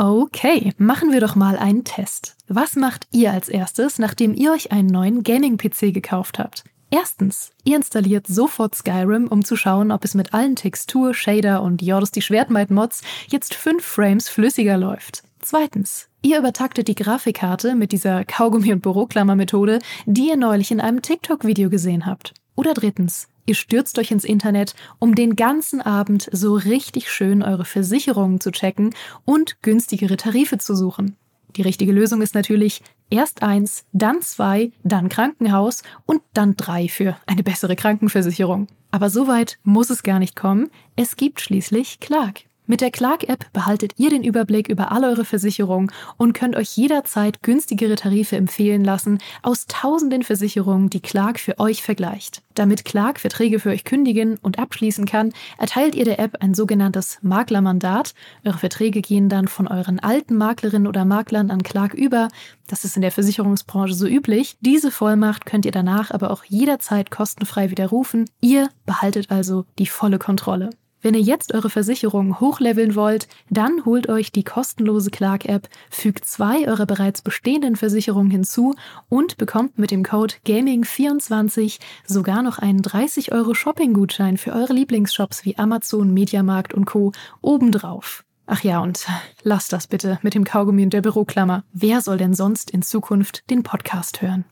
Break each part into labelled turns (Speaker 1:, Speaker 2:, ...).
Speaker 1: Okay, machen wir doch mal einen Test. Was macht ihr als erstes, nachdem ihr euch einen neuen Gaming-PC gekauft habt? Erstens, ihr installiert sofort Skyrim, um zu schauen, ob es mit allen Textur, Shader und Jordos die Schwertmeid-Mods jetzt 5 Frames flüssiger läuft. Zweitens, ihr übertaktet die Grafikkarte mit dieser Kaugummi- und Büroklammer-Methode, die ihr neulich in einem TikTok-Video gesehen habt. Oder drittens, Ihr stürzt euch ins Internet, um den ganzen Abend so richtig schön eure Versicherungen zu checken und günstigere Tarife zu suchen. Die richtige Lösung ist natürlich erst eins, dann zwei, dann Krankenhaus und dann drei für eine bessere Krankenversicherung. Aber so weit muss es gar nicht kommen. Es gibt schließlich Clark. Mit der Clark-App behaltet ihr den Überblick über all eure Versicherungen und könnt euch jederzeit günstigere Tarife empfehlen lassen aus tausenden Versicherungen, die Clark für euch vergleicht. Damit Clark Verträge für euch kündigen und abschließen kann, erteilt ihr der App ein sogenanntes Maklermandat. Eure Verträge gehen dann von euren alten Maklerinnen oder Maklern an Clark über. Das ist in der Versicherungsbranche so üblich. Diese Vollmacht könnt ihr danach aber auch jederzeit kostenfrei widerrufen. Ihr behaltet also die volle Kontrolle. Wenn ihr jetzt eure Versicherung hochleveln wollt, dann holt euch die kostenlose Clark-App, fügt zwei eurer bereits bestehenden Versicherungen hinzu und bekommt mit dem Code Gaming24 sogar noch einen 30 Euro Shopping-Gutschein für eure Lieblingsshops wie Amazon, Mediamarkt und Co. obendrauf. Ach ja, und lasst das bitte mit dem Kaugummi und der Büroklammer. Wer soll denn sonst in Zukunft den Podcast hören?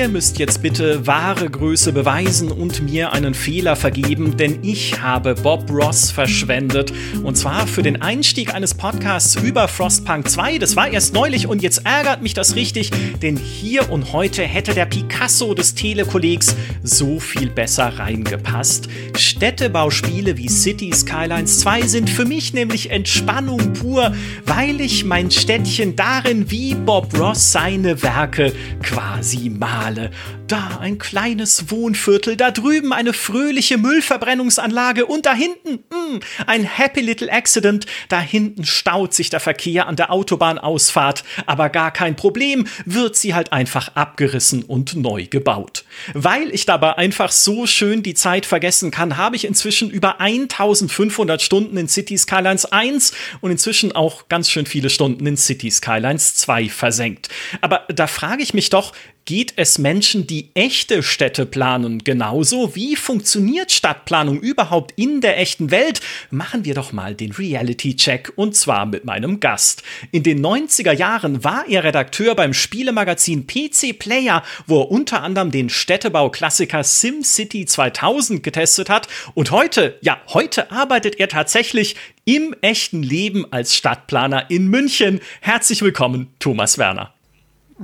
Speaker 2: Ihr müsst jetzt bitte wahre Größe beweisen und mir einen Fehler vergeben, denn ich habe Bob Ross verschwendet. Und zwar für den Einstieg eines Podcasts über Frostpunk 2. Das war erst neulich und jetzt ärgert mich das richtig, denn hier und heute hätte der Picasso des Telekollegs so viel besser reingepasst. Städtebauspiele wie City Skylines 2 sind für mich nämlich Entspannung pur, weil ich mein Städtchen darin wie Bob Ross seine Werke quasi male. alle Da ein kleines Wohnviertel, da drüben eine fröhliche Müllverbrennungsanlage und da hinten mh, hm, ein Happy Little Accident. Da hinten staut sich der Verkehr an der Autobahnausfahrt, aber gar kein Problem, wird sie halt einfach abgerissen und neu gebaut. Weil ich dabei einfach so schön die Zeit vergessen kann, habe ich inzwischen über 1500 Stunden in City Skylines 1 und inzwischen auch ganz schön viele Stunden in City Skylines 2 versenkt. Aber da frage ich mich doch, Geht es Menschen, die echte Städte planen, genauso? Wie funktioniert Stadtplanung überhaupt in der echten Welt? Machen wir doch mal den Reality-Check und zwar mit meinem Gast. In den 90er Jahren war er Redakteur beim Spielemagazin PC Player, wo er unter anderem den Städtebauklassiker SimCity 2000 getestet hat. Und heute, ja, heute arbeitet er tatsächlich im echten Leben als Stadtplaner in München. Herzlich willkommen, Thomas Werner.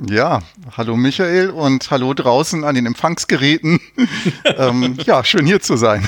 Speaker 3: Ja, hallo Michael und hallo draußen an den Empfangsgeräten. ähm, ja, schön hier zu sein.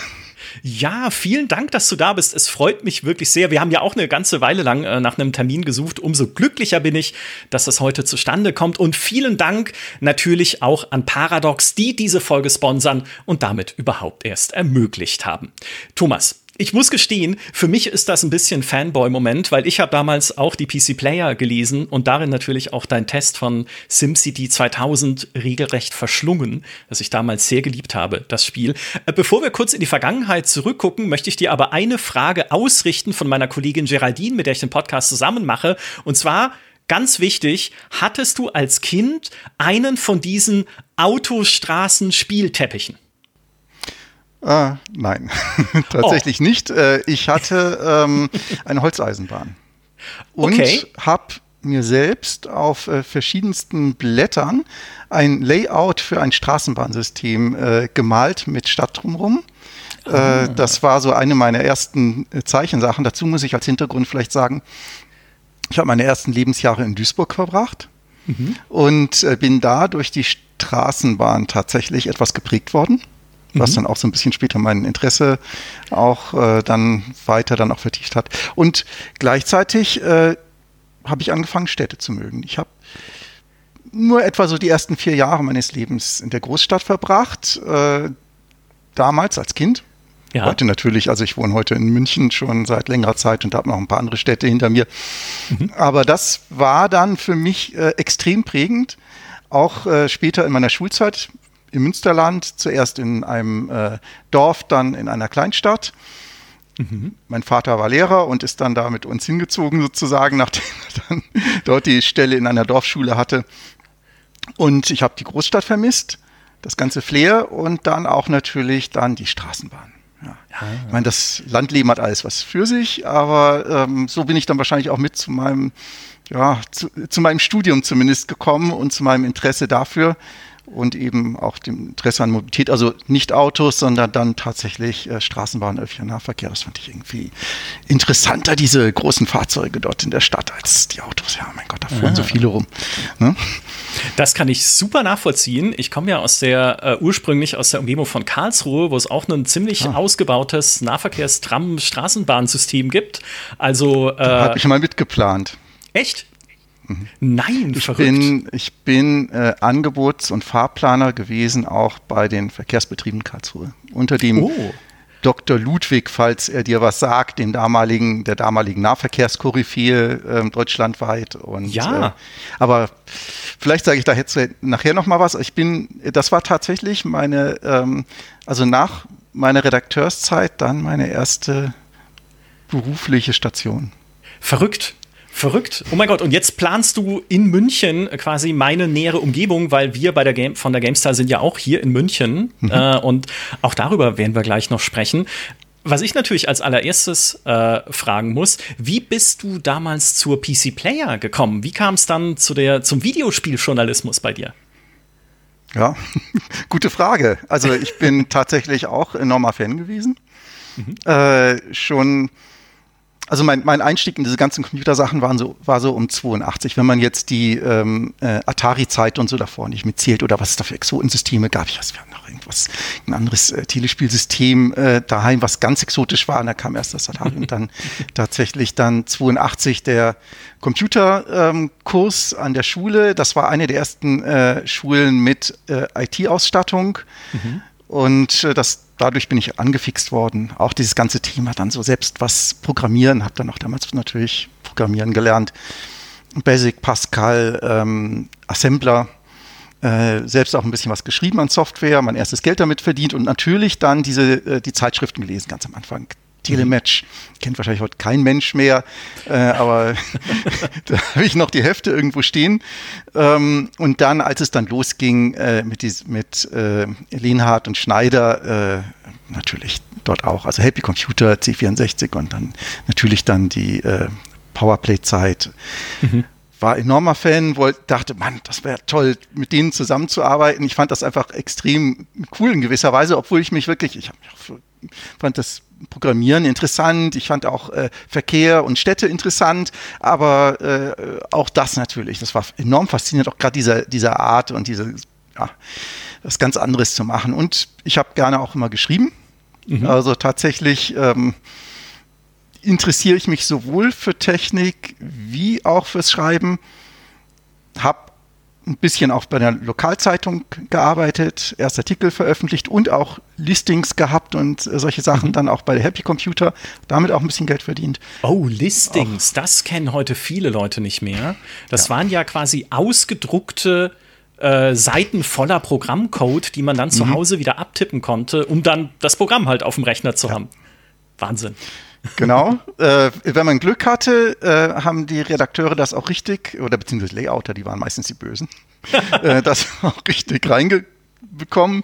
Speaker 2: Ja, vielen Dank, dass du da bist. Es freut mich wirklich sehr. Wir haben ja auch eine ganze Weile lang äh, nach einem Termin gesucht. Umso glücklicher bin ich, dass das heute zustande kommt. Und vielen Dank natürlich auch an Paradox, die diese Folge sponsern und damit überhaupt erst ermöglicht haben. Thomas, ich muss gestehen, für mich ist das ein bisschen Fanboy-Moment, weil ich habe damals auch die PC Player gelesen und darin natürlich auch dein Test von SimCity 2000 regelrecht verschlungen, das ich damals sehr geliebt habe, das Spiel. Äh, bevor wir kurz in die Vergangenheit zurückgucken, möchte ich dir aber eine Frage ausrichten von meiner Kollegin Geraldine, mit der ich den Podcast zusammen mache. Und zwar, ganz wichtig, hattest du als Kind einen von diesen Autostraßen-Spielteppichen?
Speaker 3: Äh, nein, tatsächlich oh. nicht. Äh, ich hatte ähm, eine Holzeisenbahn und okay. habe mir selbst auf äh, verschiedensten Blättern ein Layout für ein Straßenbahnsystem äh, gemalt mit Stadt drumherum. Äh, ah. das war so eine meiner ersten äh, Zeichensachen. Dazu muss ich als Hintergrund vielleicht sagen, ich habe meine ersten Lebensjahre in Duisburg verbracht mhm. und bin da durch die Straßenbahn tatsächlich etwas geprägt worden was mhm. dann auch so ein bisschen später mein Interesse auch äh, dann weiter dann auch vertieft hat. Und gleichzeitig äh, habe ich angefangen, Städte zu mögen. Ich habe nur etwa so die ersten vier Jahre meines Lebens in der Großstadt verbracht, äh, damals als Kind. Ja. Heute natürlich, also ich wohne heute in München schon seit längerer Zeit und habe noch ein paar andere Städte hinter mir. Mhm. Aber das war dann für mich äh, extrem prägend. Auch äh, später in meiner Schulzeit im Münsterland, zuerst in einem äh, Dorf, dann in einer Kleinstadt. Mhm. Mein Vater war Lehrer und ist dann da mit uns hingezogen, sozusagen, nachdem er dann dort die Stelle in einer Dorfschule hatte. Und ich habe die Großstadt vermisst, das ganze Flair und dann auch natürlich dann die Straßenbahn. Ja. ja. Ich meine, das Landleben hat alles was für sich, aber ähm, so bin ich dann wahrscheinlich auch mit zu meinem, ja, zu, zu meinem Studium zumindest gekommen und zu meinem Interesse dafür und eben auch dem Interesse an Mobilität, also nicht Autos, sondern dann tatsächlich äh, Straßenbahn, öffentlicher Nahverkehr. Das fand ich irgendwie interessanter, diese großen Fahrzeuge dort in der Stadt, als die Autos. Ja, mein Gott, da fahren ah. so viele rum. Ne?
Speaker 2: Das kann ich super nachvollziehen. Ich komme ja aus der äh, ursprünglich aus der Umgebung von Karlsruhe, wo es auch ein ziemlich ah. ausgebautes Nahverkehrstram-Straßenbahnsystem gibt. Also äh,
Speaker 3: habe ich mal mitgeplant.
Speaker 2: Echt? Nein,
Speaker 3: ich verrückt. bin, ich bin äh, Angebots- und Fahrplaner gewesen, auch bei den Verkehrsbetrieben Karlsruhe. Unter dem oh. Dr. Ludwig, falls er dir was sagt, dem damaligen, der damaligen Nahverkehrskoryphäe äh, deutschlandweit. Und,
Speaker 2: ja.
Speaker 3: Äh, aber vielleicht sage ich da jetzt nachher noch mal was. Ich bin, das war tatsächlich meine, ähm, also nach meiner Redakteurszeit dann meine erste berufliche Station.
Speaker 2: Verrückt. Verrückt. Oh mein Gott, und jetzt planst du in München quasi meine nähere Umgebung, weil wir bei der Game von der GameStar sind ja auch hier in München. Mhm. Äh, und auch darüber werden wir gleich noch sprechen. Was ich natürlich als allererstes äh, fragen muss, wie bist du damals zur PC Player gekommen? Wie kam es dann zu der, zum Videospieljournalismus bei dir?
Speaker 3: Ja, gute Frage. Also ich bin tatsächlich auch enormer Fan gewesen. Mhm. Äh, schon also mein, mein Einstieg in diese ganzen Computersachen waren so, war so um 82, wenn man jetzt die ähm, äh, Atari-Zeit und so davor nicht mitzählt oder was es da für Exotensysteme gab. Ich weiß, wir hatten noch irgendwas, ein anderes äh, Telespielsystem äh, daheim, was ganz exotisch war. Und da kam erst das Atari und dann tatsächlich dann 82 der Computerkurs ähm, an der Schule. Das war eine der ersten äh, Schulen mit äh, IT-Ausstattung. Mhm. Und äh, das dadurch bin ich angefixt worden. Auch dieses ganze Thema dann so selbst was programmieren, habe dann auch damals natürlich programmieren gelernt. Basic, Pascal, ähm, Assembler, äh, selbst auch ein bisschen was geschrieben an Software, mein erstes Geld damit verdient und natürlich dann diese äh, die Zeitschriften gelesen ganz am Anfang. Telematch kennt wahrscheinlich heute kein Mensch mehr, äh, aber da habe ich noch die Hefte irgendwo stehen. Ähm, und dann, als es dann losging äh, mit, dies, mit äh, Lienhardt und Schneider, äh, natürlich dort auch, also Happy Computer, C64 und dann natürlich dann die äh, Powerplay-Zeit. Mhm war enormer Fan, wollte, dachte, Mann, das wäre toll, mit denen zusammenzuarbeiten. Ich fand das einfach extrem cool in gewisser Weise, obwohl ich mich wirklich, ich fand das Programmieren interessant, ich fand auch äh, Verkehr und Städte interessant, aber äh, auch das natürlich, das war enorm faszinierend, auch gerade dieser, dieser Art und diese, ja, was ganz anderes zu machen. Und ich habe gerne auch immer geschrieben. Mhm. Also tatsächlich ähm, interessiere ich mich sowohl für Technik wie auch fürs Schreiben. Habe ein bisschen auch bei der Lokalzeitung gearbeitet, erst Artikel veröffentlicht und auch Listings gehabt und solche Sachen, mhm. dann auch bei der Happy Computer, damit auch ein bisschen Geld verdient.
Speaker 2: Oh, Listings, auch. das kennen heute viele Leute nicht mehr. Das ja. waren ja quasi ausgedruckte äh, Seiten voller Programmcode, die man dann mhm. zu Hause wieder abtippen konnte, um dann das Programm halt auf dem Rechner zu ja. haben. Wahnsinn.
Speaker 3: Genau. äh, wenn man Glück hatte, äh, haben die Redakteure das auch richtig, oder beziehungsweise Layouter, die waren meistens die Bösen, äh, das auch richtig reingekommen.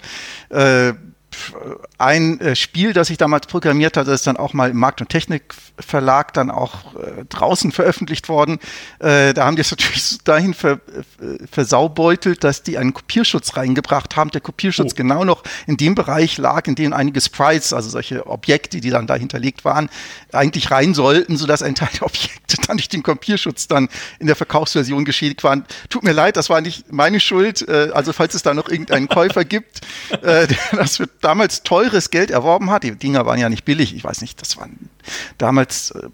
Speaker 3: Ein äh, Spiel, das ich damals programmiert hatte, ist dann auch mal im Markt- und Technikverlag dann auch äh, draußen veröffentlicht worden. Äh, da haben die es natürlich dahin ver, äh, versaubeutelt, dass die einen Kopierschutz reingebracht haben. Der Kopierschutz oh. genau noch in dem Bereich lag, in dem einige Sprites, also solche Objekte, die dann da hinterlegt waren, eigentlich rein sollten, sodass ein Teil der Objekte dann durch den Kopierschutz dann in der Verkaufsversion geschädigt waren. Tut mir leid, das war nicht meine Schuld. Äh, also falls es da noch irgendeinen Käufer gibt, äh, der das wird damals teures Geld erworben hat, die Dinger waren ja nicht billig, ich weiß nicht, das waren damals äh,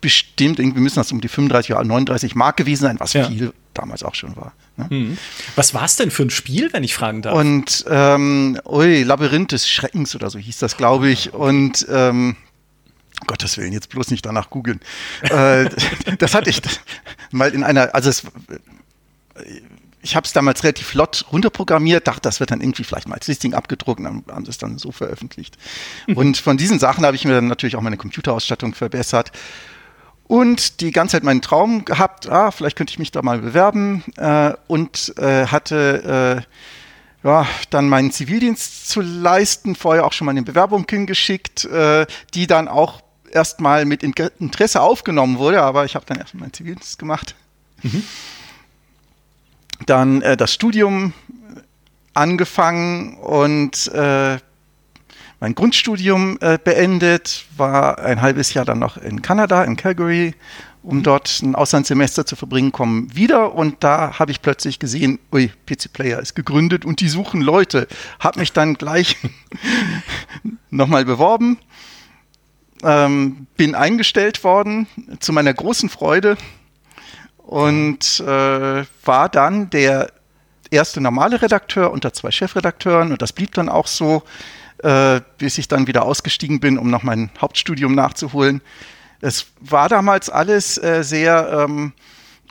Speaker 3: bestimmt, irgendwie müssen das um die 35 oder 39 Mark gewesen sein, was ja. viel damals auch schon war.
Speaker 2: Ne? Mhm. Was war es denn für ein Spiel, wenn ich fragen darf?
Speaker 3: Und, ähm, ui, Labyrinth des Schreckens oder so hieß das, glaube ich. Und, ähm, Gottes Willen, jetzt bloß nicht danach googeln. äh, das hatte ich mal in einer, also es, ich habe es damals relativ flott runterprogrammiert, dachte, das wird dann irgendwie vielleicht mal als Listing abgedruckt und dann haben sie es dann so veröffentlicht. Mhm. Und von diesen Sachen habe ich mir dann natürlich auch meine Computerausstattung verbessert und die ganze Zeit meinen Traum gehabt, ah, vielleicht könnte ich mich da mal bewerben äh, und äh, hatte äh, ja, dann meinen Zivildienst zu leisten, vorher auch schon mal eine Bewerbung hingeschickt, äh, die dann auch erstmal mit Interesse aufgenommen wurde, aber ich habe dann erstmal meinen Zivildienst gemacht. Mhm dann äh, das Studium angefangen und äh, mein Grundstudium äh, beendet, war ein halbes Jahr dann noch in Kanada, in Calgary, um dort ein Auslandssemester zu verbringen, kommen wieder und da habe ich plötzlich gesehen, ui, PC Player ist gegründet und die suchen Leute. Habe mich dann gleich nochmal beworben, ähm, bin eingestellt worden, zu meiner großen Freude und äh, war dann der erste normale Redakteur unter zwei Chefredakteuren und das blieb dann auch so, äh, bis ich dann wieder ausgestiegen bin, um noch mein Hauptstudium nachzuholen. Es war damals alles äh, sehr ähm,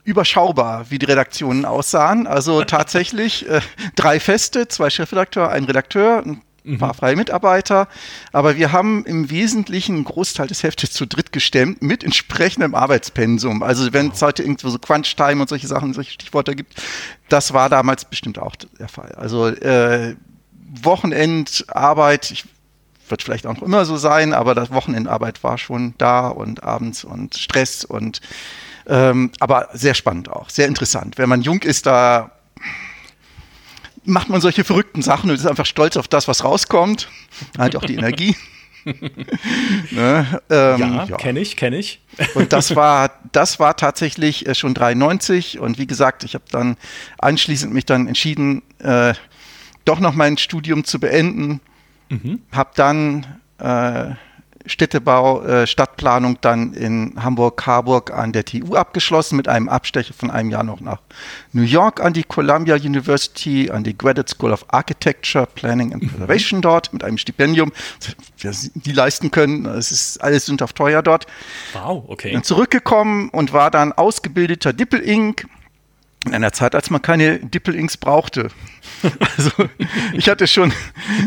Speaker 3: überschaubar, wie die Redaktionen aussahen. Also tatsächlich äh, drei Feste, zwei Chefredakteur, ein Redakteur, ein ein paar freie Mitarbeiter. Aber wir haben im Wesentlichen einen Großteil des Heftes zu dritt gestemmt mit entsprechendem Arbeitspensum. Also wenn es heute irgendwo so Crunch-Time und solche Sachen, solche Stichworte gibt, das war damals bestimmt auch der Fall. Also äh, Wochenendarbeit, ich wird vielleicht auch noch immer so sein, aber das Wochenendarbeit war schon da und abends und Stress und ähm, aber sehr spannend auch, sehr interessant. Wenn man jung ist, da macht man solche verrückten Sachen und ist einfach stolz auf das, was rauskommt. Halt auch die Energie.
Speaker 2: ne? ähm, ja, ja. kenne ich, kenne ich.
Speaker 3: und das war, das war tatsächlich äh, schon 93 und wie gesagt, ich habe dann anschließend mich dann entschieden, äh, doch noch mein Studium zu beenden. Mhm. Habe dann äh, Städtebau, äh, Stadtplanung dann in Hamburg-Harburg an der TU abgeschlossen mit einem Abstecher von einem Jahr noch nach New York an die Columbia University, an die Graduate School of Architecture, Planning and Preservation mhm. dort mit einem Stipendium, das die leisten können. Es ist alles sind auf teuer dort.
Speaker 2: Wow, okay.
Speaker 3: Dann zurückgekommen und war dann ausgebildeter Dippel-Ink in einer Zeit, als man keine Dippel-Inks brauchte. Also ich hatte schon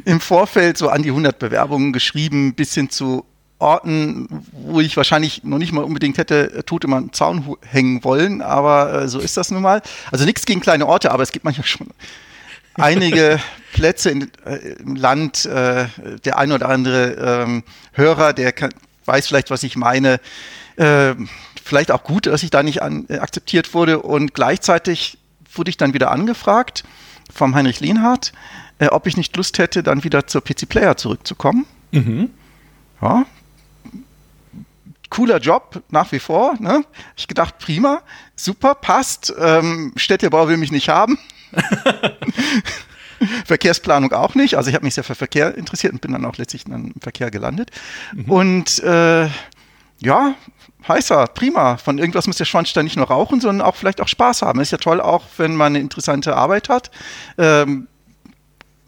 Speaker 3: im Vorfeld so an die 100 Bewerbungen geschrieben, bis hin zu Orten, wo ich wahrscheinlich noch nicht mal unbedingt hätte tot immer einen Zaun hängen wollen, aber äh, so ist das nun mal. Also nichts gegen kleine Orte, aber es gibt manchmal schon einige Plätze in, äh, im Land. Äh, der ein oder andere ähm, Hörer, der kann, weiß vielleicht, was ich meine. Vielleicht auch gut, dass ich da nicht an, äh, akzeptiert wurde. Und gleichzeitig wurde ich dann wieder angefragt vom Heinrich Lehnhardt, äh, ob ich nicht Lust hätte, dann wieder zur PC Player zurückzukommen. Mhm. Ja. Cooler Job nach wie vor. Ne? Ich gedacht, prima, super, passt. Ähm, Städtebau will mich nicht haben. Verkehrsplanung auch nicht. Also ich habe mich sehr für Verkehr interessiert und bin dann auch letztlich im Verkehr gelandet. Mhm. Und äh, ja, heißer, prima. Von irgendwas muss der Schornstein nicht nur rauchen, sondern auch vielleicht auch Spaß haben. Ist ja toll, auch wenn man eine interessante Arbeit hat. Ähm,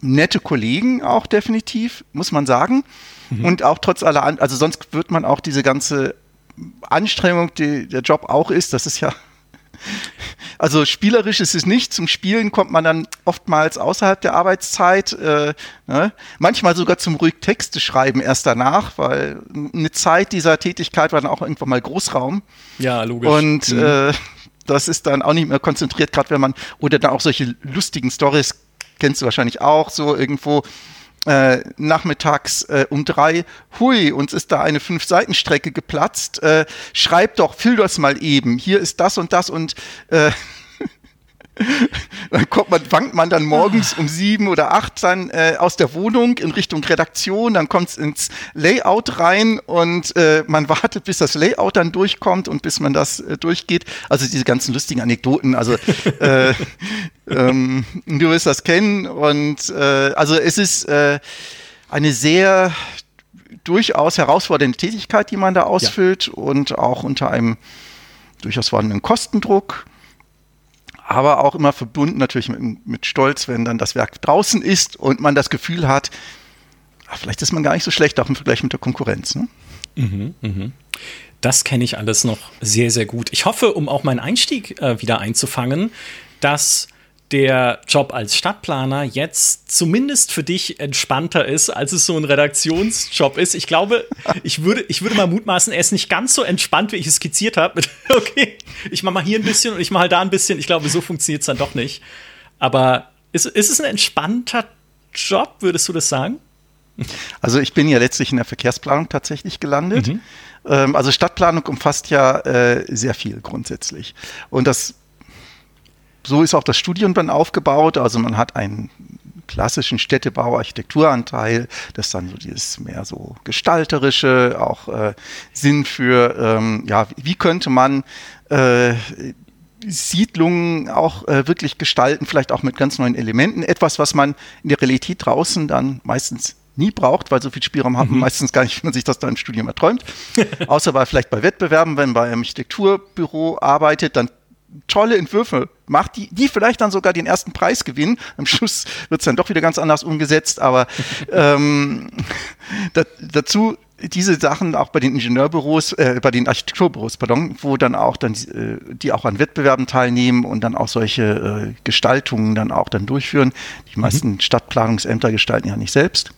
Speaker 3: nette Kollegen auch definitiv, muss man sagen. Mhm. Und auch trotz aller, An also sonst wird man auch diese ganze Anstrengung, die der Job auch ist, das ist ja also spielerisch ist es nicht. Zum Spielen kommt man dann oftmals außerhalb der Arbeitszeit. Äh, ne? Manchmal sogar zum ruhig Texte schreiben erst danach, weil eine Zeit dieser Tätigkeit war dann auch irgendwann mal Großraum.
Speaker 2: Ja, logisch.
Speaker 3: Und mhm. äh, das ist dann auch nicht mehr konzentriert, gerade wenn man, oder dann auch solche lustigen Stories kennst du wahrscheinlich auch, so irgendwo äh, nachmittags äh, um drei, hui, uns ist da eine Fünf-Seiten-Strecke geplatzt, äh, schreib doch, füll das mal eben, hier ist das und das und äh, dann kommt man, fangt man dann morgens um sieben oder acht dann äh, aus der Wohnung in Richtung Redaktion, dann kommt es ins Layout rein und äh, man wartet, bis das Layout dann durchkommt und bis man das äh, durchgeht. Also diese ganzen lustigen Anekdoten, also äh, ähm, du wirst das kennen und äh, also es ist äh, eine sehr durchaus herausfordernde Tätigkeit, die man da ausfüllt ja. und auch unter einem durchaus vorhandenen Kostendruck aber auch immer verbunden natürlich mit, mit, Stolz, wenn dann das Werk draußen ist und man das Gefühl hat, ach, vielleicht ist man gar nicht so schlecht, auch im Vergleich mit der Konkurrenz. Ne?
Speaker 2: Mhm, mh. Das kenne ich alles noch sehr, sehr gut. Ich hoffe, um auch meinen Einstieg äh, wieder einzufangen, dass der Job als Stadtplaner jetzt zumindest für dich entspannter ist, als es so ein Redaktionsjob ist. Ich glaube, ich würde, ich würde mal mutmaßen, er ist nicht ganz so entspannt, wie ich es skizziert habe. okay, ich mache mal hier ein bisschen und ich mache halt da ein bisschen. Ich glaube, so funktioniert es dann doch nicht. Aber ist, ist es ein entspannter Job, würdest du das sagen?
Speaker 3: Also ich bin ja letztlich in der Verkehrsplanung tatsächlich gelandet. Mhm. Ähm, also Stadtplanung umfasst ja äh, sehr viel grundsätzlich. Und das so ist auch das Studium dann aufgebaut. Also man hat einen klassischen Städtebau, Architekturanteil, das dann so dieses mehr so gestalterische, auch äh, Sinn für, ähm, ja, wie könnte man äh, Siedlungen auch äh, wirklich gestalten, vielleicht auch mit ganz neuen Elementen. Etwas, was man in der Realität draußen dann meistens nie braucht, weil so viel Spielraum haben mhm. meistens gar nicht, wenn man sich das da im Studium erträumt. Außer weil vielleicht bei Wettbewerben, wenn man bei einem Architekturbüro arbeitet, dann tolle Entwürfe macht, die, die vielleicht dann sogar den ersten Preis gewinnen. Am Schluss wird es dann doch wieder ganz anders umgesetzt, aber ähm, da, dazu diese Sachen auch bei den Ingenieurbüros, äh, bei den Architekturbüros, pardon, wo dann auch dann äh, die auch an Wettbewerben teilnehmen und dann auch solche äh, Gestaltungen dann auch dann durchführen. Die mhm. meisten Stadtplanungsämter gestalten ja nicht selbst.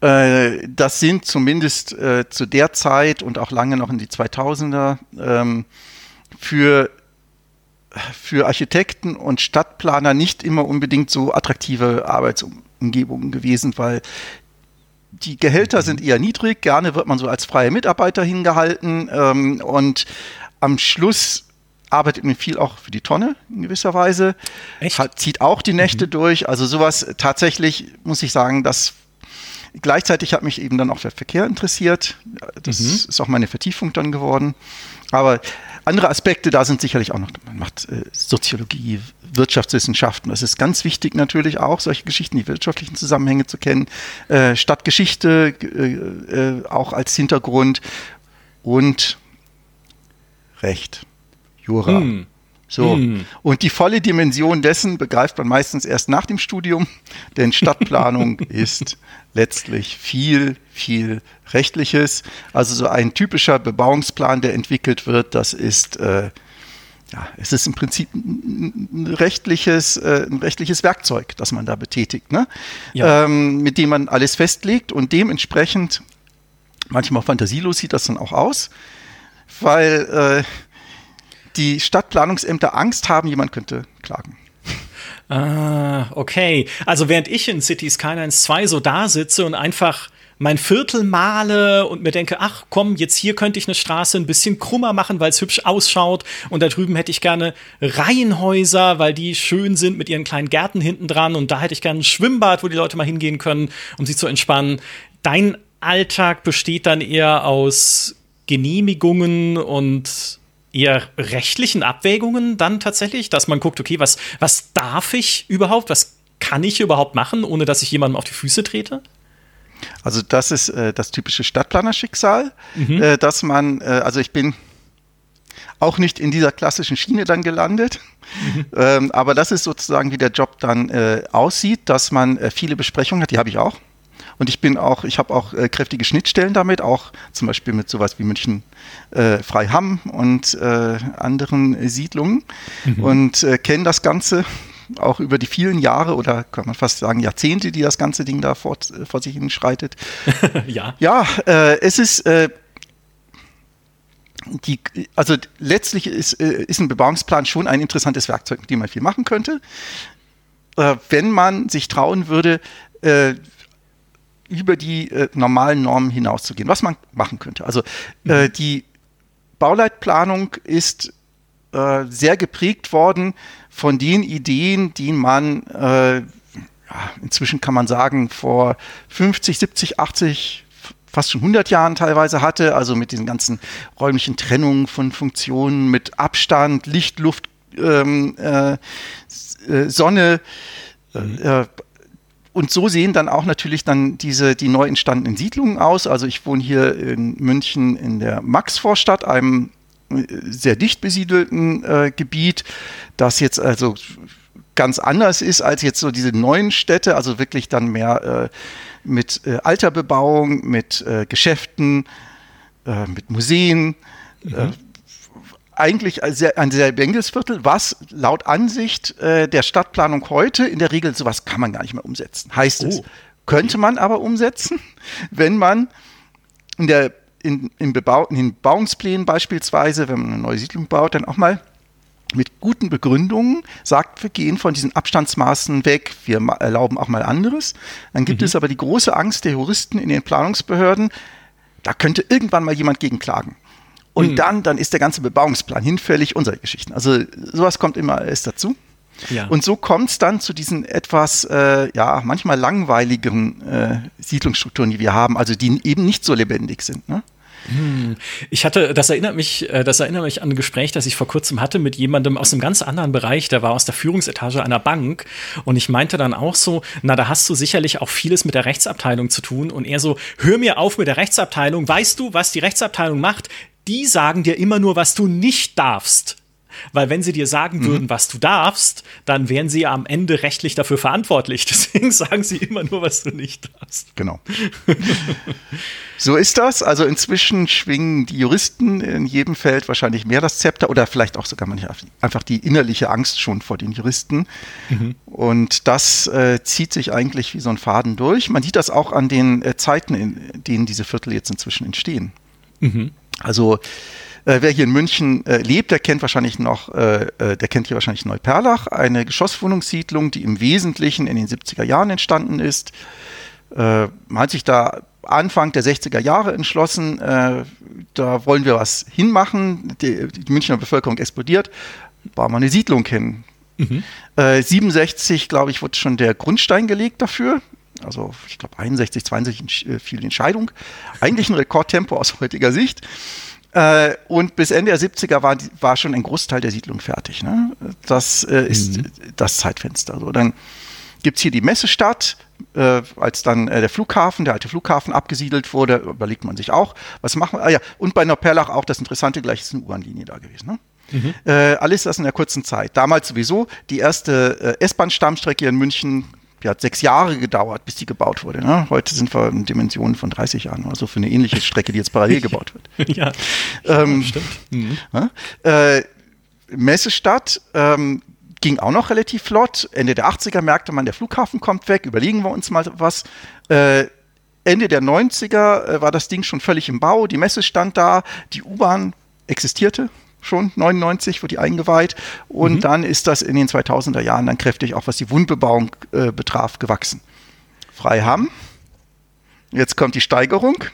Speaker 3: Äh, das sind zumindest äh, zu der Zeit und auch lange noch in die 2000er ähm, für, für Architekten und Stadtplaner nicht immer unbedingt so attraktive Arbeitsumgebungen gewesen, weil die Gehälter sind eher niedrig, gerne wird man so als freier Mitarbeiter hingehalten ähm, und am Schluss arbeitet man viel auch für die Tonne in gewisser Weise, Hat, zieht auch die Nächte mhm. durch, also sowas tatsächlich muss ich sagen, das gleichzeitig hat mich eben dann auch der Verkehr interessiert, das mhm. ist auch meine Vertiefung dann geworden, aber andere Aspekte da sind sicherlich auch noch, man macht äh, Soziologie, Wirtschaftswissenschaften. Das ist ganz wichtig natürlich auch, solche Geschichten, die wirtschaftlichen Zusammenhänge zu kennen. Äh, Stadtgeschichte äh, äh, auch als Hintergrund und Recht, Jura. Hm. So. Hm. Und die volle Dimension dessen begreift man meistens erst nach dem Studium, denn Stadtplanung ist letztlich viel, viel Rechtliches. Also so ein typischer Bebauungsplan, der entwickelt wird, das ist, äh, ja, es ist im Prinzip ein rechtliches, äh, ein rechtliches Werkzeug, das man da betätigt, ne? Ja. Ähm, mit dem man alles festlegt und dementsprechend, manchmal fantasielos sieht das dann auch aus, weil äh, die Stadtplanungsämter Angst haben, jemand könnte klagen.
Speaker 2: Ah, okay. Also während ich in City Skylines 2 so da sitze und einfach mein Viertel male und mir denke, ach komm, jetzt hier könnte ich eine Straße ein bisschen krummer machen, weil es hübsch ausschaut. Und da drüben hätte ich gerne Reihenhäuser, weil die schön sind mit ihren kleinen Gärten hinten dran. Und da hätte ich gerne ein Schwimmbad, wo die Leute mal hingehen können, um sich zu entspannen. Dein Alltag besteht dann eher aus Genehmigungen und eher rechtlichen Abwägungen dann tatsächlich, dass man guckt, okay, was, was darf ich überhaupt, was kann ich überhaupt machen, ohne dass ich jemandem auf die Füße trete?
Speaker 3: Also das ist äh, das typische Stadtplanerschicksal, mhm. äh, dass man, äh, also ich bin auch nicht in dieser klassischen Schiene dann gelandet, mhm. ähm, aber das ist sozusagen, wie der Job dann äh, aussieht, dass man äh, viele Besprechungen hat, die habe ich auch. Und ich bin auch, ich habe auch äh, kräftige Schnittstellen damit, auch zum Beispiel mit sowas wie München äh, Freiham und äh, anderen Siedlungen mhm. und äh, kenne das Ganze auch über die vielen Jahre oder kann man fast sagen Jahrzehnte, die das ganze Ding da vor, vor sich hin schreitet. ja. Ja, äh, es ist äh, die, also letztlich ist, äh, ist ein Bebauungsplan schon ein interessantes Werkzeug, mit dem man viel machen könnte. Äh, wenn man sich trauen würde, äh, über die äh, normalen Normen hinauszugehen, was man machen könnte. Also äh, mhm. die Bauleitplanung ist äh, sehr geprägt worden von den Ideen, die man äh, ja, inzwischen kann man sagen vor 50, 70, 80 fast schon 100 Jahren teilweise hatte, also mit diesen ganzen räumlichen Trennungen von Funktionen, mit Abstand, Licht, Luft, ähm, äh, äh Sonne, mhm. Äh, und so sehen dann auch natürlich dann diese, die neu entstandenen Siedlungen aus. Also ich wohne hier in München in der Maxvorstadt, einem äh, sehr dicht besiedelten äh, Gebiet, das jetzt also ganz anders ist als jetzt so diese neuen Städte, also wirklich dann mehr äh, mit äh, alter Bebauung, mit äh, Geschäften, äh, mit Museen, mhm eigentlich ein sehr, ein sehr lebendiges Viertel, was laut Ansicht äh, der Stadtplanung heute in der Regel sowas kann man gar nicht mehr umsetzen. Heißt oh. es. Könnte man aber umsetzen, wenn man in der in, in, Bebau in Bebauungsplänen beispielsweise, wenn man eine neue Siedlung baut, dann auch mal mit guten Begründungen sagt, wir gehen von diesen Abstandsmaßen weg, wir erlauben auch mal anderes. Dann gibt mhm. es aber die große Angst der Juristen in den Planungsbehörden, da könnte irgendwann mal jemand gegen klagen. Und mhm. dann, dann ist der ganze Bebauungsplan hinfällig, unsere Geschichten. Also sowas kommt immer erst dazu. Ja. Und so kommt es dann zu diesen etwas, äh, ja, manchmal langweiligeren äh, Siedlungsstrukturen, die wir haben, also die eben nicht so lebendig sind. Ne?
Speaker 2: Hm. Ich hatte, das erinnert mich, äh, das erinnert mich an ein Gespräch, das ich vor kurzem hatte mit jemandem aus einem ganz anderen Bereich, der war aus der Führungsetage einer Bank und ich meinte dann auch so, na, da hast du sicherlich auch vieles mit der Rechtsabteilung zu tun und er so, hör mir auf mit der Rechtsabteilung, weißt du, was die Rechtsabteilung macht? Die sagen dir immer nur, was du nicht darfst. Weil wenn sie dir sagen würden, mhm. was du darfst, dann wären sie ja am Ende rechtlich dafür verantwortlich. Deswegen sagen sie immer nur, was du nicht darfst.
Speaker 3: Genau. so ist das. Also inzwischen schwingen die Juristen in jedem Feld wahrscheinlich mehr das Zepter oder vielleicht auch sogar manchmal einfach die innerliche Angst schon vor den Juristen. Mhm. Und das äh, zieht sich eigentlich wie so ein Faden durch. Man sieht das auch an den äh, Zeiten, in denen diese Viertel jetzt inzwischen entstehen. Mhm. Also äh, wer hier in München äh, lebt, der kennt wahrscheinlich noch, äh, äh, der kennt hier wahrscheinlich Neuperlach, eine Geschosswohnungssiedlung, die im Wesentlichen in den 70er Jahren entstanden ist. Äh, man hat sich da Anfang der 60er Jahre entschlossen, äh, da wollen wir was hinmachen. Die, die Münchner Bevölkerung explodiert, bauen wir eine Siedlung hin. Mhm. 67, glaube ich, wurde schon der Grundstein gelegt dafür. Also ich glaube 61, 62 fiel die Entscheidung. Eigentlich ein Rekordtempo aus heutiger Sicht. Äh, und bis Ende der 70er war, war schon ein Großteil der Siedlung fertig. Ne? Das äh, ist mhm. das Zeitfenster. So, dann gibt es hier die Messestadt, äh, als dann äh, der Flughafen, der alte Flughafen abgesiedelt wurde, überlegt man sich auch, was machen wir? Ah ja, und bei Neuperlach auch das Interessante, gleich ist eine U-Bahn-Linie da gewesen. Ne? Mhm. Äh, alles das in der kurzen Zeit. Damals sowieso die erste äh, S-Bahn-Stammstrecke in München die hat sechs Jahre gedauert, bis die gebaut wurde. Ne? Heute sind wir in Dimensionen von 30 Jahren oder so für eine ähnliche Strecke, die jetzt parallel gebaut wird.
Speaker 2: ja, ähm, stimmt. Mhm.
Speaker 3: Äh, Messestadt ähm, ging auch noch relativ flott. Ende der 80er merkte man, der Flughafen kommt weg, überlegen wir uns mal was. Äh, Ende der 90er äh, war das Ding schon völlig im Bau, die Messe stand da, die U-Bahn existierte, schon 99 wurde die eingeweiht und mhm. dann ist das in den 2000er Jahren dann kräftig auch was die Wundbebauung äh, betraf gewachsen. Freiham. Jetzt kommt die Steigerung.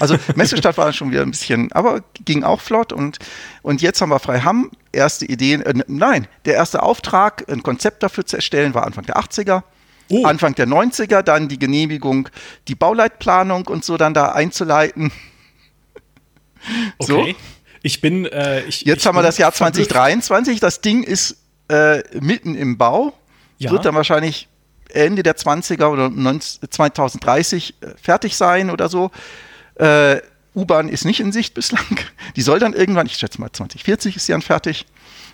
Speaker 3: Also Messestadt war schon wieder ein bisschen, aber ging auch flott und, und jetzt haben wir Freiham. Erste Ideen, äh, nein, der erste Auftrag, ein Konzept dafür zu erstellen, war Anfang der 80er. Oh. Anfang der 90er dann die Genehmigung, die Bauleitplanung und so dann da einzuleiten.
Speaker 2: Okay. So. Ich bin. Äh, ich,
Speaker 3: Jetzt
Speaker 2: ich
Speaker 3: haben wir das Jahr 2023. Das Ding ist äh, mitten im Bau. Ja. Wird dann wahrscheinlich Ende der 20er oder 2030 äh, fertig sein oder so. Äh, U-Bahn ist nicht in Sicht bislang. Die soll dann irgendwann, ich schätze mal 2040 ist sie dann fertig.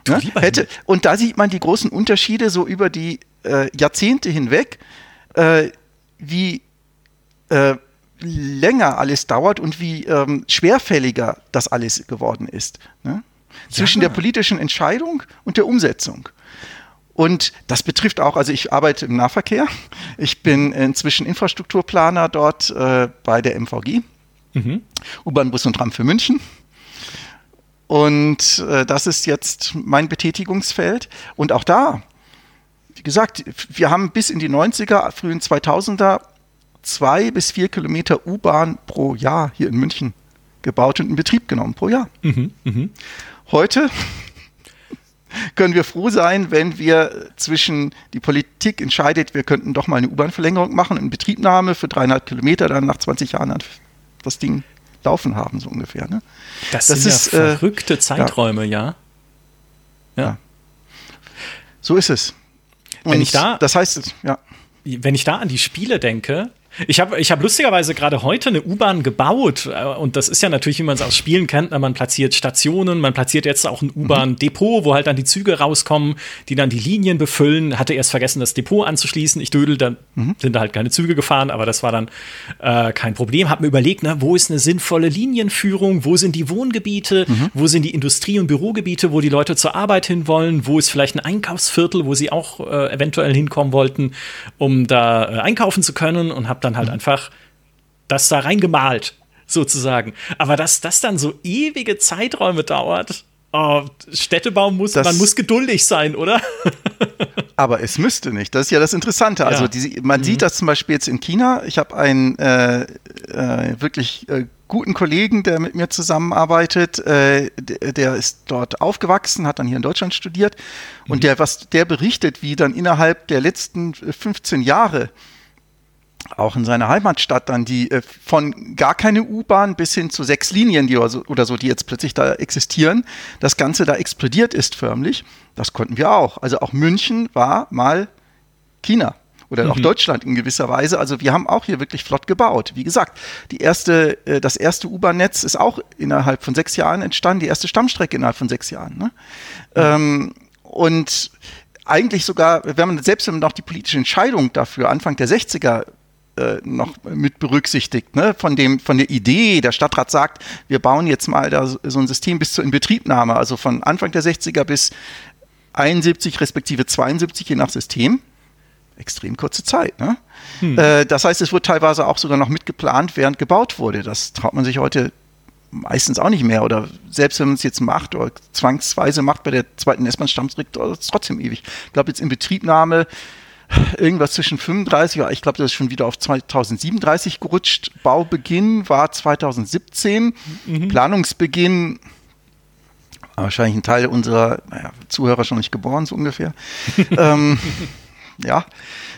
Speaker 3: Ne? Hätte, und da sieht man die großen Unterschiede so über die äh, Jahrzehnte hinweg, äh, wie äh, länger alles dauert und wie ähm, schwerfälliger das alles geworden ist. Ne? Zwischen ja. der politischen Entscheidung und der Umsetzung. Und das betrifft auch, also ich arbeite im Nahverkehr. Ich bin inzwischen Infrastrukturplaner dort äh, bei der MVG, mhm. U-Bahn, Bus und Tram für München. Und äh, das ist jetzt mein Betätigungsfeld. Und auch da, wie gesagt, wir haben bis in die 90er, frühen 2000er zwei bis vier Kilometer U-Bahn pro Jahr hier in München gebaut und in Betrieb genommen pro Jahr. Mhm, mh. Heute können wir froh sein, wenn wir zwischen die Politik entscheidet, wir könnten doch mal eine U-Bahn-Verlängerung machen, in Betriebnahme für dreieinhalb Kilometer, dann nach 20 Jahren das Ding laufen haben, so ungefähr. Ne?
Speaker 2: Das, das sind ist, ja äh, verrückte Zeiträume, ja.
Speaker 3: ja. ja. So ist es.
Speaker 2: Und wenn ich da,
Speaker 3: das heißt, ja.
Speaker 2: Wenn ich da an die Spiele denke, Ich habe ich hab lustigerweise gerade heute eine U-Bahn gebaut äh, und das ist ja natürlich, wie man es aus Spielen kennt, ne, man platziert Stationen, man platziert jetzt auch ein mhm. U-Bahn-Depot, wo halt dann die Züge rauskommen, die dann die Linien befüllen. Hatte erst vergessen, das Depot anzuschließen. Ich dödel, dann mhm. sind da halt keine Züge gefahren, aber das war dann äh, kein Problem. Hab mir überlegt, ne, wo ist eine sinnvolle Linienführung, wo sind die Wohngebiete, mhm. wo sind die Industrie- und Bürogebiete, wo die Leute zur Arbeit hinwollen, wo ist vielleicht ein Einkaufsviertel, wo sie auch äh, eventuell hinkommen wollten, um da äh, einkaufen zu können und habe dann halt mhm. einfach das da reingemalt, sozusagen. Aber dass das dann so ewige Zeiträume dauert, oh, Städtebau muss, das man muss geduldig sein, oder?
Speaker 3: aber es müsste nicht. Das ist ja das Interessante. Also die, man mhm. sieht das zum Beispiel jetzt in China. Ich habe einen äh, äh, wirklich äh, guten Kollegen, der mit mir zusammenarbeitet. Äh, der, der, ist dort aufgewachsen, hat dann hier in Deutschland studiert. Und mhm. der, was der berichtet, wie dann innerhalb der letzten 15 Jahre auch in seiner Heimatstadt dann die äh, von gar keine U-Bahn bis hin zu sechs Linien die oder, so, oder so, die jetzt plötzlich da existieren, das Ganze da explodiert ist förmlich. Das konnten wir auch. Also auch München war mal China oder auch mhm. Deutschland in gewisser Weise. Also wir haben auch hier wirklich flott gebaut. Wie gesagt, die erste, äh, das erste U-Bahn-Netz ist auch innerhalb von sechs Jahren entstanden, die erste Stammstrecke innerhalb von sechs Jahren. Ne? Mhm. Ähm, und eigentlich sogar, wenn man selbst wenn man noch die politische Entscheidung dafür Anfang der 60er äh, noch mit berücksichtigt, ne? von, dem, von der Idee, der Stadtrat sagt, wir bauen jetzt mal da so ein System bis zur Inbetriebnahme, also von Anfang der 60er bis 71 respektive 72 je nach System. Extrem kurze Zeit. Ne? Hm. Äh, das heißt, es wurde teilweise auch sogar noch mitgeplant, während gebaut wurde. Das traut man sich heute meistens auch nicht mehr. Oder selbst wenn man es jetzt macht oder zwangsweise macht bei der zweiten S-Bahn-Stammstrecke, dauert es trotzdem ewig. Ich glaube, jetzt in Betriebnahme irgendwas zwischen 35, ich glaube, das ist schon wieder auf 2037 gerutscht. Baubeginn war 2017, mhm. Planungsbeginn wahrscheinlich ein Teil unserer naja, Zuhörer schon nicht geboren, so ungefähr. ähm, ja.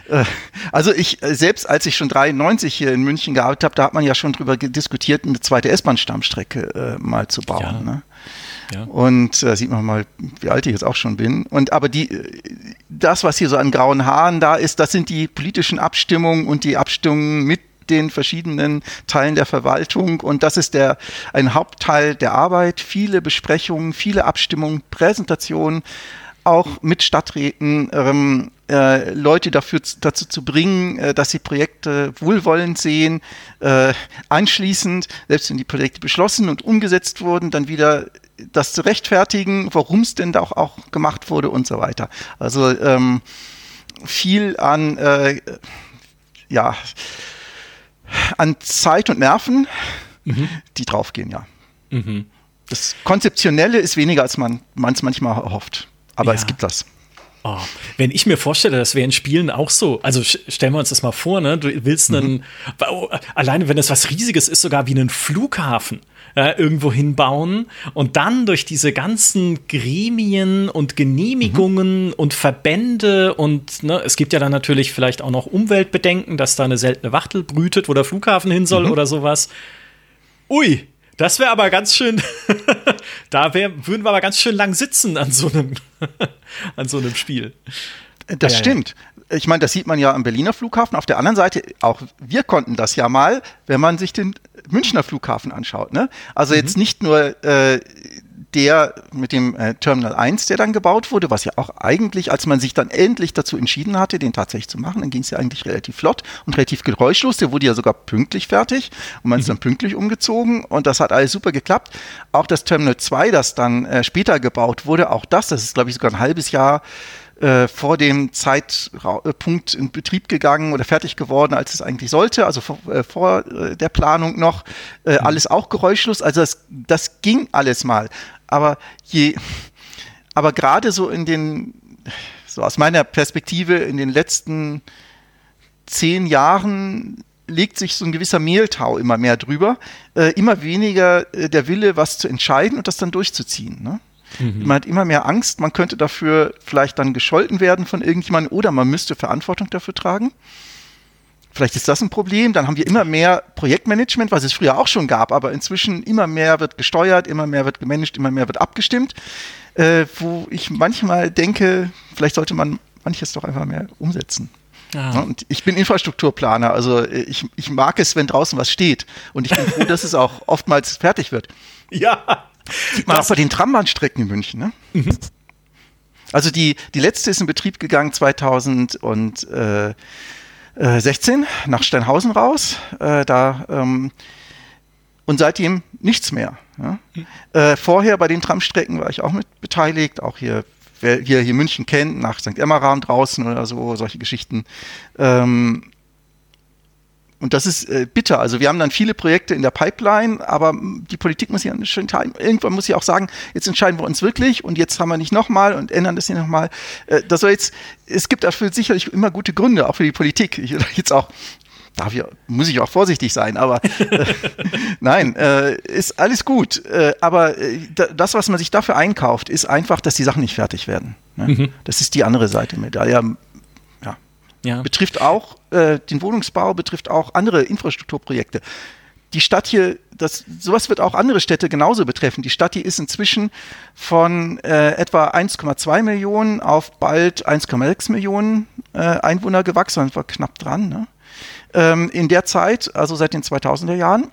Speaker 3: Äh, also ich, äh, selbst als ich schon 93 hier in München gearbeitet habe, da hat man ja schon drüber diskutiert, eine zweite S-Bahn-Stammstrecke äh, mal zu bauen. Ja. Ne? Ja. Und äh, sieht man mal, wie alt ich jetzt auch schon bin. Und aber die, das, was hier so an grauen Haaren da ist, das sind die politischen Abstimmungen und die Abstimmungen mit den verschiedenen Teilen der Verwaltung und das ist der ein Hauptteil der Arbeit. Viele Besprechungen, viele Abstimmungen, Präsentationen, auch mit Stadträten ähm, äh, Leute dafür, dazu zu bringen, äh, dass sie Projekte wohlwollend sehen, äh, anschließend, selbst wenn die Projekte beschlossen und umgesetzt wurden, dann wieder das zu rechtfertigen, warum es denn da auch, auch gemacht wurde und so weiter. Also ähm, viel an äh, ja an Zeit und Nerven, mhm. die draufgehen, ja. Mhm. Das Konzeptionelle ist weniger, als man es manchmal hofft. Aber ja. es gibt das.
Speaker 2: Oh, wenn ich mir vorstelle, das wäre in Spielen auch so, also stellen wir uns das mal vor, ne? Du willst mhm. einen, oh, alleine wenn es was Riesiges ist, sogar wie einen Flughafen äh, irgendwo hinbauen und dann durch diese ganzen Gremien und Genehmigungen mhm. und Verbände und ne, es gibt ja dann natürlich vielleicht auch noch Umweltbedenken, dass da eine seltene Wachtel brütet, wo der Flughafen hin soll mhm. oder sowas. Ui, das wäre aber ganz schön, da wär, würden wir aber ganz schön lang sitzen an so einem, an so einem Spiel.
Speaker 3: Das ja, stimmt. Ja. Ich meine, das sieht man ja am Berliner Flughafen. Auf der anderen Seite, auch wir konnten das ja mal, wenn man sich den Münchner Flughafen anschaut. Ne? Also mhm. jetzt nicht nur äh, der mit dem äh, Terminal 1, der dann gebaut wurde, was ja auch eigentlich, als man sich dann endlich dazu entschieden hatte, den tatsächlich zu machen, dann ging es ja eigentlich relativ flott und relativ geräuschlos. Der wurde ja sogar pünktlich fertig und man ist mhm. dann pünktlich umgezogen und das hat alles super geklappt. Auch das Terminal 2, das dann äh, später gebaut wurde, auch das, das ist glaube ich sogar ein halbes Jahr äh, vor dem Zeitpunkt in Betrieb gegangen oder fertig geworden, als es eigentlich sollte, also vor, äh, vor äh, der Planung noch, äh, mhm. alles auch geräuschlos. Also das, das ging alles mal. Aber je, aber gerade so in den, so aus meiner Perspektive in den letzten zehn Jahren legt sich so ein gewisser Mehltau immer mehr drüber, äh, immer weniger äh, der Wille, was zu entscheiden und das dann durchzuziehen. Ne? Mhm. Man hat immer mehr Angst, man könnte dafür vielleicht dann gescholten werden von irgendjemandem oder man müsste Verantwortung dafür tragen. Vielleicht ist das ein Problem. Dann haben wir immer mehr Projektmanagement, was es früher auch schon gab, aber inzwischen immer mehr wird gesteuert, immer mehr wird gemanagt, immer mehr wird abgestimmt. Äh, wo ich manchmal denke, vielleicht sollte man manches doch einfach mehr umsetzen. Ah. Und ich bin Infrastrukturplaner, also ich, ich mag es, wenn draußen was steht. Und ich bin froh, dass es auch oftmals fertig wird.
Speaker 2: Ja.
Speaker 3: Sieht man auch bei den Trambahnstrecken in München. Ne? Mhm. Also die, die letzte ist in Betrieb gegangen 2016 äh, nach Steinhausen raus. Äh, da ähm, und seitdem nichts mehr. Ja? Mhm. Äh, vorher bei den Tramstrecken war ich auch mit beteiligt, auch hier wer hier, hier München kennt, nach St. Emmeram draußen oder so, solche Geschichten. Ähm, und das ist äh, bitter. Also wir haben dann viele Projekte in der Pipeline, aber die Politik muss ja schon irgendwann muss sie auch sagen, jetzt entscheiden wir uns wirklich und jetzt haben wir nicht nochmal und ändern das hier nochmal. Äh, das soll jetzt, es gibt dafür sicherlich immer gute Gründe, auch für die Politik. Ich jetzt auch darf ich, muss ich auch vorsichtig sein, aber äh, nein, äh, ist alles gut. Äh, aber äh, das, was man sich dafür einkauft, ist einfach, dass die Sachen nicht fertig werden. Ne? Mhm. Das ist die andere Seite mit. Ja, ja. Betrifft auch äh, den Wohnungsbau, betrifft auch andere Infrastrukturprojekte. Die Stadt hier, das, sowas wird auch andere Städte genauso betreffen. Die Stadt hier ist inzwischen von äh, etwa 1,2 Millionen auf bald 1,6 Millionen äh, Einwohner gewachsen, war knapp dran. Ne? ähm, in der Zeit, also seit den 2000er Jahren.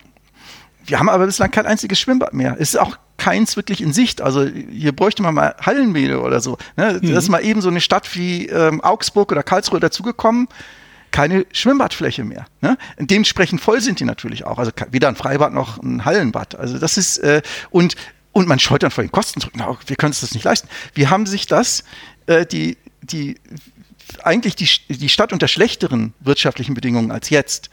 Speaker 3: Wir haben aber bislang kein einziges Schwimmbad mehr. Es ist auch keins wirklich in Sicht. Also hier bräuchte man mal Hallenmehle oder so. Ne? Mhm. Das ist mal eben so eine Stadt wie ähm, Augsburg oder Karlsruhe dazugekommen. Keine Schwimmbadfläche mehr. Ne? Dementsprechend voll sind die natürlich auch. Also weder ein Freibad noch ein Hallenbad. Also das ist äh, und und man scheut dann vor den Kosten zurück. Na, wir können uns das nicht leisten. Wir haben sich das, äh, die, die eigentlich die, die Stadt unter schlechteren wirtschaftlichen Bedingungen als jetzt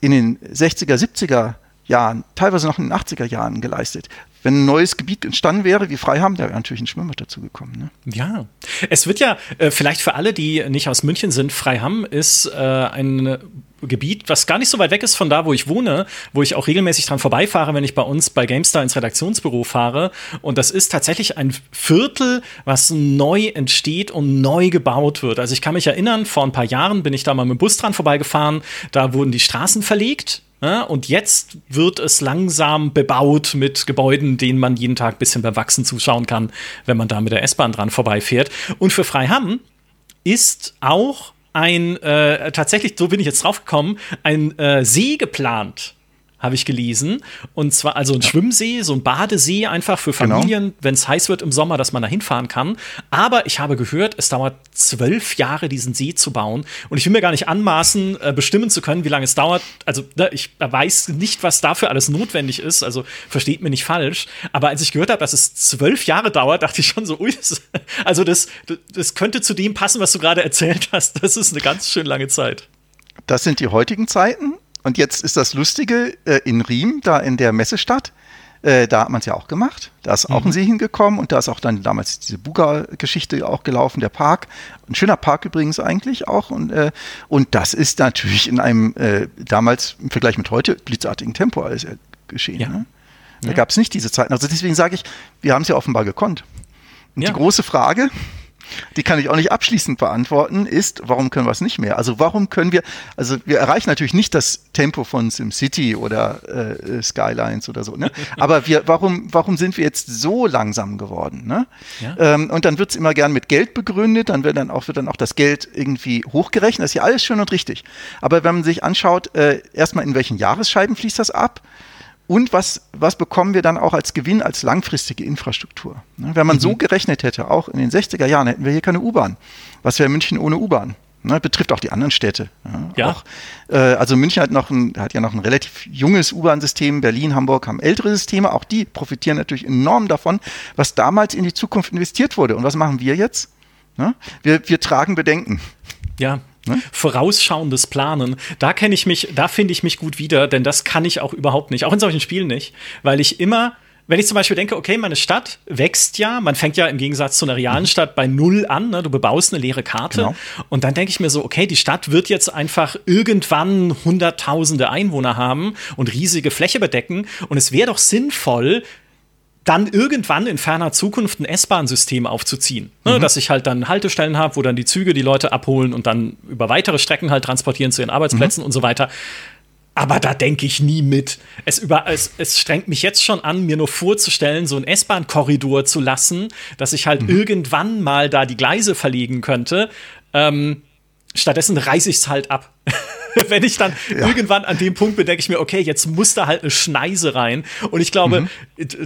Speaker 3: in den 60er, 70er Jahren, teilweise noch in den 80er Jahren geleistet. Wenn ein neues Gebiet entstanden wäre, wie Freiham, da wäre natürlich ein Schwimmbad dazugekommen. Ne?
Speaker 2: Ja, es wird ja äh, vielleicht für alle, die nicht aus München sind, Freiham ist äh, ein Gebiet, was gar nicht so weit weg ist von da, wo ich wohne, wo ich auch regelmäßig dran vorbeifahre, wenn ich bei uns bei GameStar ins Redaktionsbüro fahre. Und das ist tatsächlich ein Viertel, was neu entsteht und neu gebaut wird. Also ich kann mich erinnern, vor ein paar Jahren bin ich da mal mit dem Bus dran vorbeigefahren. Da wurden die Straßen verlegt. Ja, und jetzt wird es langsam bebaut mit Gebäuden, denen man jeden Tag ein bisschen beim Wachsen zuschauen kann, wenn man da mit der S-Bahn dran vorbeifährt. Und für Freiham ist auch ein, äh, tatsächlich, so bin ich jetzt draufgekommen, ein äh, See geplant habe ich gelesen. Und zwar also ein ja. Schwimmsee, so ein Badesee einfach für genau. Familien, genau. wenn es heiß wird im Sommer, dass man da hinfahren kann. Aber ich habe gehört, es dauert zwölf Jahre, diesen See zu bauen. Und ich will mir gar nicht anmaßen, äh, bestimmen zu können, wie lange es dauert. Also ne, ich weiß nicht, was dafür alles notwendig ist. Also versteht mir nicht falsch. Aber als ich gehört habe, dass es zwölf Jahre dauert, dachte ich schon so, ui, das, also das, das könnte zu dem passen, was du gerade erzählt hast. Das ist eine ganz schön lange Zeit.
Speaker 3: Das sind die heutigen Zeiten. Und jetzt ist das Lustige, äh, in Riem, da in der Messestadt, äh, da hat man es ja auch gemacht. Da ist auch mhm. ein See hingekommen und da ist auch dann damals diese Buga-Geschichte auch gelaufen, der Park. Ein schöner Park übrigens eigentlich auch. Und, äh, und das ist natürlich in einem äh, damals im Vergleich mit heute blitzartigen Tempo alles äh, geschehen. Ja. Ne? Da ja. gab es nicht diese Zeiten. Also deswegen sage ich, wir haben es ja offenbar gekonnt. Und ja. die große Frage, die kann ich auch nicht abschließend beantworten, ist, warum können wir es nicht mehr? Also warum können wir, also wir erreichen natürlich nicht das Tempo von SimCity oder äh, Skylines oder so, ne? aber wir, warum, warum sind wir jetzt so langsam geworden? Ne? Ja. Ähm, und dann wird es immer gern mit Geld begründet, dann wird dann auch, wird dann auch das Geld irgendwie hochgerechnet, das ist ja alles schön und richtig. Aber wenn man sich anschaut, äh, erstmal in welchen Jahresscheiben fließt das ab? Und was, was bekommen wir dann auch als Gewinn, als langfristige Infrastruktur? Ne, wenn man mhm. so gerechnet hätte, auch in den 60er Jahren, hätten wir hier keine U-Bahn. Was wäre München ohne U-Bahn? Ne, betrifft auch die anderen Städte. Ja, ja. Auch, äh, also München hat, noch ein, hat ja noch ein relativ junges U-Bahn-System. Berlin, Hamburg haben ältere Systeme. Auch die profitieren natürlich enorm davon, was damals in die Zukunft investiert wurde. Und was machen wir jetzt? Ne? Wir, wir tragen Bedenken.
Speaker 2: Ja, Ne? Vorausschauendes Planen, da kenne ich mich, da finde ich mich gut wieder, denn das kann ich auch überhaupt nicht, auch in solchen Spielen nicht, weil ich immer wenn ich zum Beispiel denke, okay, meine Stadt wächst ja, man fängt ja im Gegensatz zu einer realen Stadt bei Null an, ne? du bebaust eine leere Karte. Genau. Und dann denke ich mir so, okay, die Stadt wird jetzt einfach irgendwann hunderttausende Einwohner haben und riesige Fläche bedecken. Und es wäre doch sinnvoll, dann irgendwann in ferner Zukunft ein S-Bahn-System aufzuziehen. Ne, mhm. Dass ich halt dann Haltestellen habe, wo dann die Züge die Leute abholen und dann über weitere Strecken halt transportieren zu ihren Arbeitsplätzen mhm. und so weiter. Aber da denke ich nie mit. Es, über, es, es strengt mich jetzt schon an, mir nur vorzustellen, so einen S-Bahn-Korridor zu lassen, dass ich halt mhm. irgendwann mal da die Gleise verlegen könnte. Ähm, Stattdessen reiße ich es halt ab. Wenn ich dann ja. irgendwann an dem Punkt bin, denke ich mir, okay, jetzt muss da halt eine Schneise rein. Und ich glaube, mhm.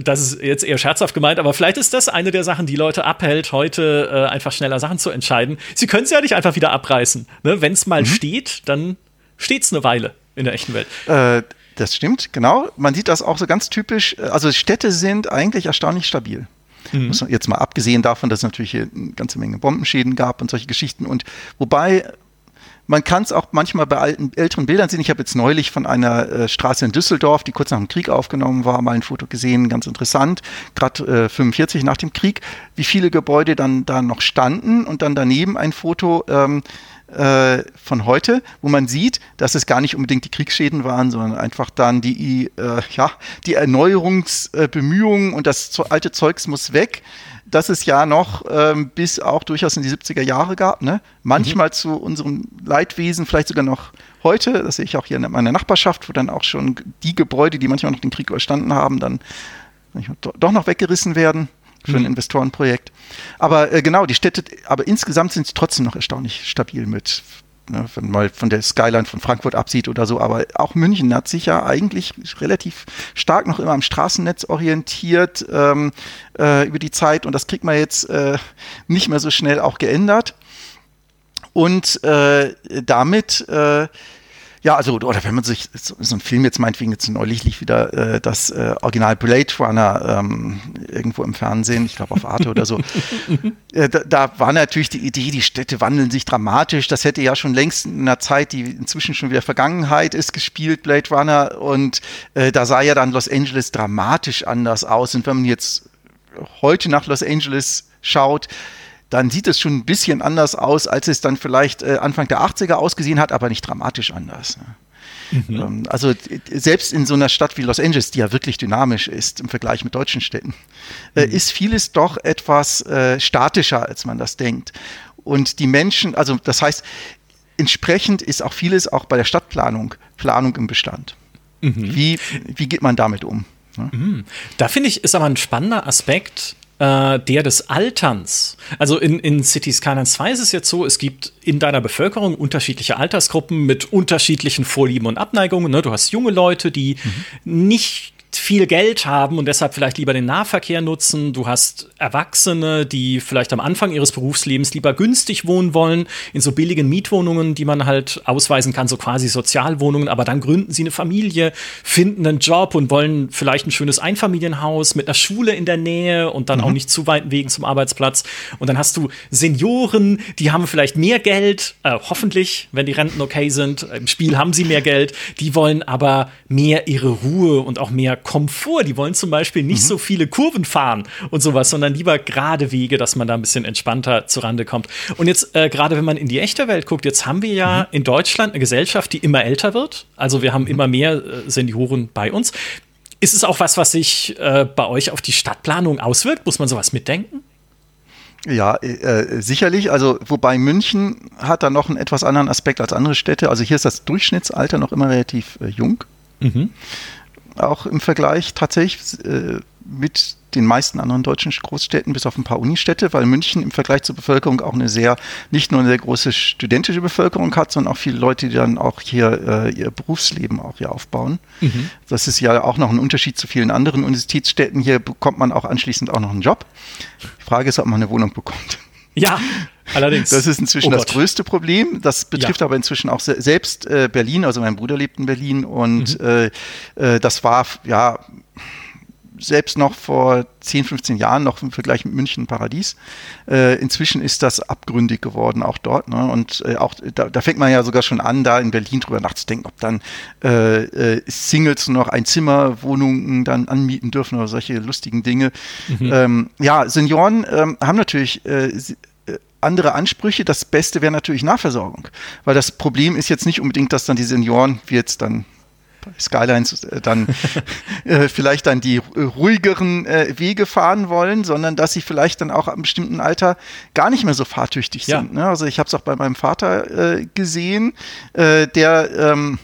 Speaker 2: das ist jetzt eher scherzhaft gemeint, aber vielleicht ist das eine der Sachen, die Leute abhält, heute äh, einfach schneller Sachen zu entscheiden. Sie können es ja nicht einfach wieder abreißen. Ne? Wenn es mal mhm. steht, dann steht es eine Weile in der echten Welt.
Speaker 3: Äh, das stimmt, genau. Man sieht das auch so ganz typisch. Also Städte sind eigentlich erstaunlich stabil. Mhm. Jetzt mal abgesehen davon, dass es natürlich eine ganze Menge Bombenschäden gab und solche Geschichten. Und wobei man kann es auch manchmal bei alten, älteren Bildern sehen. Ich habe jetzt neulich von einer äh, Straße in Düsseldorf, die kurz nach dem Krieg aufgenommen war, mal ein Foto gesehen, ganz interessant, gerade äh, 45 nach dem Krieg, wie viele Gebäude dann da noch standen und dann daneben ein Foto. Ähm, äh, von heute, wo man sieht, dass es gar nicht unbedingt die Kriegsschäden waren, sondern einfach dann die, äh, ja, die Erneuerungsbemühungen und das alte Zeugs muss weg dass es ja noch ähm, bis auch durchaus in die 70er Jahre gab. Ne? Manchmal mhm. zu unserem Leidwesen, vielleicht sogar noch heute. Das sehe ich auch hier in meiner Nachbarschaft, wo dann auch schon die Gebäude, die manchmal noch den Krieg überstanden haben, dann doch noch weggerissen werden für ein. Investorenprojekt. Aber äh, genau, die Städte, aber insgesamt sind sie trotzdem noch erstaunlich stabil mit, ne, wenn man mal von der Skyline von Frankfurt absieht oder so. Aber auch München hat sich ja eigentlich relativ stark noch immer am Straßennetz orientiert ähm, äh, über die Zeit und das kriegt man jetzt äh, nicht mehr so schnell auch geändert. Und äh, damit äh, ja, also, oder wenn man sich so, so ein Film jetzt meinetwegen, jetzt neulich lief wieder äh, das äh, Original Blade Runner ähm, irgendwo im Fernsehen, ich glaube auf Arte oder so. Äh, da, da, war natürlich die Idee, die Städte wandeln sich dramatisch. Das hätte ja schon längst in einer Zeit, die inzwischen schon wieder Vergangenheit ist, gespielt, Blade Runner. Und äh, da sah ja dann Los Angeles dramatisch anders aus. Und wenn man jetzt heute nach Los Angeles schaut, dann sieht es schon ein bisschen anders aus, als es dann vielleicht äh, Anfang der 80er ausgesehen hat, aber nicht dramatisch anders. Ne? Mhm. Ähm, also selbst in so einer Stadt wie Los Angeles, die ja wirklich dynamisch ist im Vergleich mit deutschen Städten, äh, mhm. ist vieles doch etwas äh, statischer, als man das denkt. Und die Menschen, also das heißt, entsprechend ist auch vieles auch bei der Stadtplanung, Planung im Bestand. Mhm. Wie, wie geht man damit um?
Speaker 2: Ne? Mhm. Da finde ich, ist aber ein spannender Aspekt, äh, der des Alterns. Also in, in Cities Skylines 2 ist es jetzt so, es gibt in deiner Bevölkerung unterschiedliche Altersgruppen mit unterschiedlichen Vorlieben und Abneigungen. Ne? Du hast junge Leute, die mhm. nicht viel Geld haben und deshalb vielleicht lieber den Nahverkehr nutzen. Du hast Erwachsene, die vielleicht am Anfang ihres Berufslebens lieber günstig wohnen wollen, in so billigen Mietwohnungen, die man halt ausweisen kann, so quasi Sozialwohnungen, aber dann gründen sie eine Familie, finden einen Job und wollen vielleicht ein schönes Einfamilienhaus mit einer Schule in der Nähe und dann mhm. auch nicht zu weiten Wegen zum Arbeitsplatz. Und dann hast du Senioren, die haben vielleicht mehr Geld, äh, hoffentlich, wenn die Renten okay sind. Im Spiel haben sie mehr Geld, die wollen aber mehr ihre Ruhe und auch mehr Komfort. Die wollen zum Beispiel nicht mhm. so viele Kurven fahren und sowas, sondern lieber gerade Wege, dass man da ein bisschen entspannter zurande kommt. Und jetzt, äh, gerade wenn man in die echte Welt guckt, jetzt haben wir ja mhm. in Deutschland eine Gesellschaft, die immer älter wird. Also wir haben mhm. immer mehr äh, Senioren bei uns. Ist es auch was, was sich äh, bei euch auf die Stadtplanung auswirkt? Muss man sowas mitdenken?
Speaker 3: Ja, äh, sicherlich. Also, wobei München hat da noch einen etwas anderen Aspekt als andere Städte. Also hier ist das Durchschnittsalter noch immer relativ äh, jung. Mhm auch im Vergleich tatsächlich äh, mit den meisten anderen deutschen Großstädten, bis auf ein paar Unistädte, weil München im Vergleich zur Bevölkerung auch eine sehr, nicht nur eine sehr große studentische Bevölkerung hat, sondern auch viele Leute, die dann auch hier äh, ihr Berufsleben auch hier aufbauen. Mhm. Das ist ja auch noch ein Unterschied zu vielen anderen Universitätsstädten. Hier bekommt man auch anschließend auch noch einen Job. Die Frage ist, ob man eine Wohnung bekommt.
Speaker 2: Ja, allerdings.
Speaker 3: Das ist inzwischen oh das größte Problem. Das betrifft ja. aber inzwischen auch se selbst äh, Berlin. Also mein Bruder lebt in Berlin und mhm. äh, äh, das war ja selbst noch vor 10, 15 Jahren noch im Vergleich mit München ein Paradies. Äh, inzwischen ist das abgründig geworden, auch dort. Ne? Und äh, auch da, da, fängt man ja sogar schon an, da in Berlin drüber nachzudenken, ob dann äh, äh Singles noch Einzimmerwohnungen dann anmieten dürfen oder solche lustigen Dinge. Mhm. Ähm, ja, Senioren ähm, haben natürlich äh, andere Ansprüche. Das Beste wäre natürlich Nahversorgung, weil das Problem ist jetzt nicht unbedingt, dass dann die Senioren, wie jetzt dann Skylines äh, dann äh, vielleicht dann die ruhigeren äh, Wege fahren wollen, sondern dass sie vielleicht dann auch am bestimmten Alter gar nicht mehr so fahrtüchtig sind. Ja. Ne? Also ich habe es auch bei meinem Vater äh, gesehen, äh, der ähm,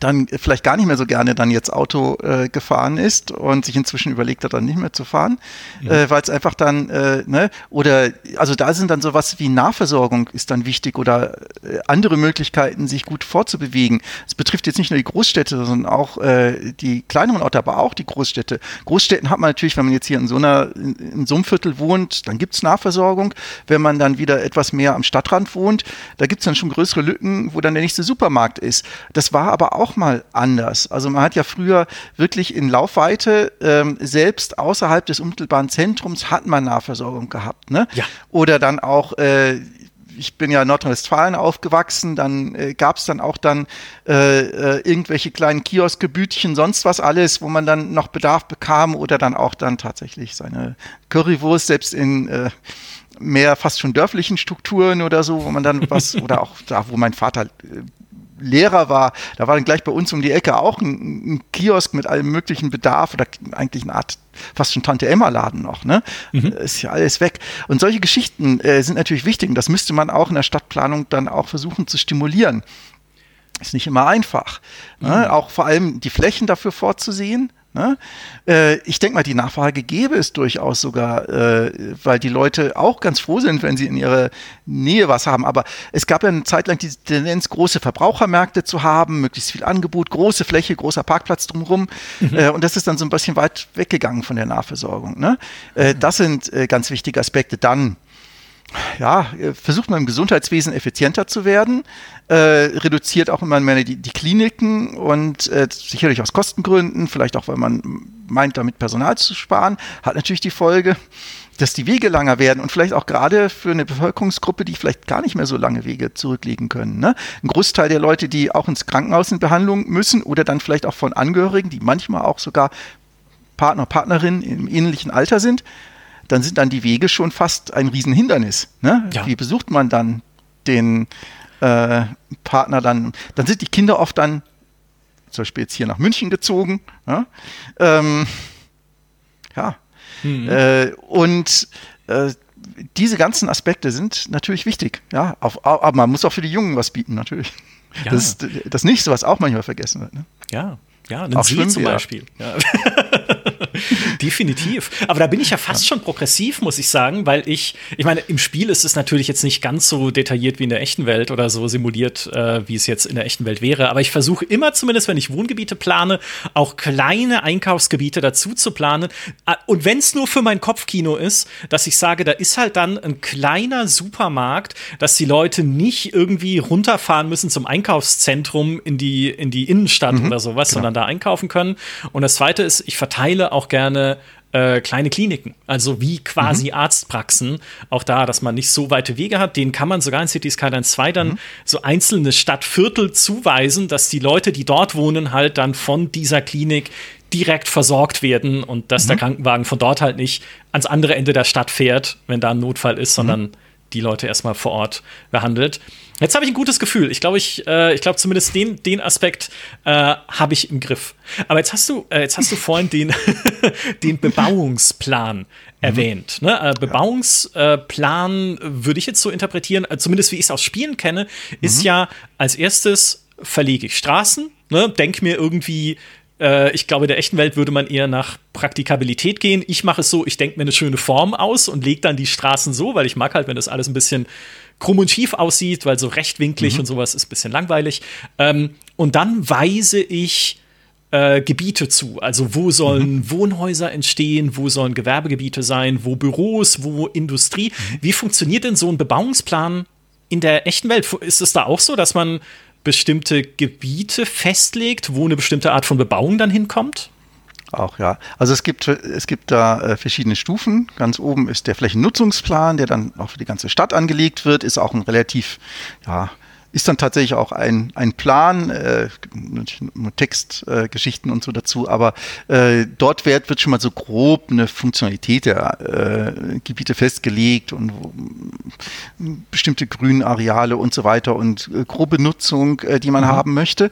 Speaker 3: dann vielleicht gar nicht mehr so gerne dann jetzt Auto äh, gefahren ist und sich inzwischen überlegt hat, dann nicht mehr zu fahren, mhm. äh, weil es einfach dann, äh, ne, oder also da sind dann sowas wie Nahversorgung ist dann wichtig oder äh, andere Möglichkeiten, sich gut fortzubewegen. Es betrifft jetzt nicht nur die Großstädte, sondern auch äh, die kleineren Orte, aber auch die Großstädte. Großstädten hat man natürlich, wenn man jetzt hier in so einer, in, in so einem Viertel wohnt, dann gibt's Nahversorgung. Wenn man dann wieder etwas mehr am Stadtrand wohnt, da gibt's dann schon größere Lücken, wo dann der nächste Supermarkt ist. Das war aber auch mal anders. Also man hat ja früher wirklich in Laufweite ähm, selbst außerhalb des unmittelbaren Zentrums hat man Nahversorgung gehabt. Ne?
Speaker 2: Ja.
Speaker 3: Oder dann auch äh, ich bin ja in Nordrhein-Westfalen aufgewachsen, dann äh, gab es dann auch dann äh, äh, irgendwelche kleinen Kioskgebütchen, sonst was alles, wo man dann noch Bedarf bekam oder dann auch dann tatsächlich seine Currywurst selbst in äh, mehr fast schon dörflichen Strukturen oder so, wo man dann was, oder auch da, wo mein Vater äh, Lehrer war, da war dann gleich bei uns um die Ecke auch ein, ein Kiosk mit allem möglichen Bedarf oder eigentlich eine Art fast schon Tante Emma Laden noch, ne? Mhm. Ist ja alles weg. Und solche Geschichten äh, sind natürlich wichtig und das müsste man auch in der Stadtplanung dann auch versuchen zu stimulieren. Ist nicht immer einfach. Ne? Mhm. Ne? Auch vor allem die Flächen dafür vorzusehen. Ne? Äh, ich denke mal, die Nachfrage gäbe es durchaus sogar, äh, weil die Leute auch ganz froh sind, wenn sie in ihrer Nähe was haben. Aber es gab ja eine Zeit lang die Tendenz, große Verbrauchermärkte zu haben, möglichst viel Angebot, große Fläche, großer Parkplatz drumherum. Mhm. Äh, und das ist dann so ein bisschen weit weggegangen von der Nahversorgung. Ne? Äh, mhm. Das sind äh, ganz wichtige Aspekte. Dann ja, versucht man im Gesundheitswesen effizienter zu werden, äh, reduziert auch immer mehr die, die Kliniken und äh, sicherlich aus Kostengründen, vielleicht auch, weil man meint, damit Personal zu sparen, hat natürlich die Folge, dass die Wege langer werden und vielleicht auch gerade für eine Bevölkerungsgruppe, die vielleicht gar nicht mehr so lange Wege zurücklegen können. Ne? Ein Großteil der Leute, die auch ins Krankenhaus in Behandlung müssen oder dann vielleicht auch von Angehörigen, die manchmal auch sogar Partner, Partnerin im ähnlichen Alter sind, dann sind dann die Wege schon fast ein Riesenhindernis. Ne? Ja. Wie besucht man dann den äh, Partner dann? Dann sind die Kinder oft dann zum Beispiel jetzt hier nach München gezogen. Ja, ähm, ja. Mhm. Äh, und äh, diese ganzen Aspekte sind natürlich wichtig. Ja, auf, aber man muss auch für die Jungen was bieten, natürlich. Ja. Das ist das Nächste, was auch manchmal vergessen wird. Ne?
Speaker 2: Ja, ja, ein See zum Beispiel. Ja. Definitiv. Aber da bin ich ja fast schon progressiv, muss ich sagen, weil ich, ich meine, im Spiel ist es natürlich jetzt nicht ganz so detailliert wie in der echten Welt oder so simuliert, äh, wie es jetzt in der echten Welt wäre. Aber ich versuche immer, zumindest wenn ich Wohngebiete plane, auch kleine Einkaufsgebiete dazu zu planen. Ah, und wenn es nur für mein Kopfkino ist, dass ich sage, da ist halt dann ein kleiner Supermarkt, dass die Leute nicht irgendwie runterfahren müssen zum Einkaufszentrum in die, in die Innenstadt mhm, oder sowas, genau. sondern da einkaufen können. Und das zweite ist, ich verteile auch gerne äh, kleine Kliniken, also wie quasi mhm. Arztpraxen. Auch da, dass man nicht so weite Wege hat, denen kann man sogar in City Skylines 2 dann mhm. so einzelne Stadtviertel zuweisen, dass die Leute, die dort wohnen, halt dann von dieser Klinik direkt versorgt werden und dass mhm. der Krankenwagen von dort halt nicht ans andere Ende der Stadt fährt, wenn da ein Notfall ist, sondern mhm. die Leute erstmal vor Ort behandelt. Jetzt habe ich ein gutes Gefühl. Ich glaube, ich, äh, ich glaube zumindest den, den Aspekt äh, habe ich im Griff. Aber jetzt hast du, äh, jetzt hast du vorhin den, den Bebauungsplan mhm. erwähnt. Ne? Äh, Bebauungsplan würde ich jetzt so interpretieren, äh, zumindest wie ich es aus Spielen kenne, ist mhm. ja als erstes verlege ich Straßen, ne? denk mir irgendwie äh, ich glaube, in der echten Welt würde man eher nach Praktikabilität gehen. Ich mache es so, ich denke mir eine schöne Form aus und lege dann die Straßen so, weil ich mag halt, wenn das alles ein bisschen krumm und schief aussieht, weil so rechtwinklig mhm. und sowas ist ein bisschen langweilig. Ähm, und dann weise ich äh, Gebiete zu. Also wo sollen mhm. Wohnhäuser entstehen, wo sollen Gewerbegebiete sein, wo Büros, wo Industrie. Mhm. Wie funktioniert denn so ein Bebauungsplan in der echten Welt? Ist es da auch so, dass man bestimmte Gebiete festlegt, wo eine bestimmte Art von Bebauung dann hinkommt?
Speaker 3: Auch ja. Also es gibt es gibt da äh, verschiedene Stufen. Ganz oben ist der Flächennutzungsplan, der dann auch für die ganze Stadt angelegt wird, ist auch ein relativ ja ist dann tatsächlich auch ein, ein Plan, äh, Textgeschichten äh, und so dazu, aber äh, dort wird, wird schon mal so grob eine Funktionalität der äh, Gebiete festgelegt und bestimmte Grünareale und so weiter und äh, grobe Nutzung, äh, die man mhm. haben möchte.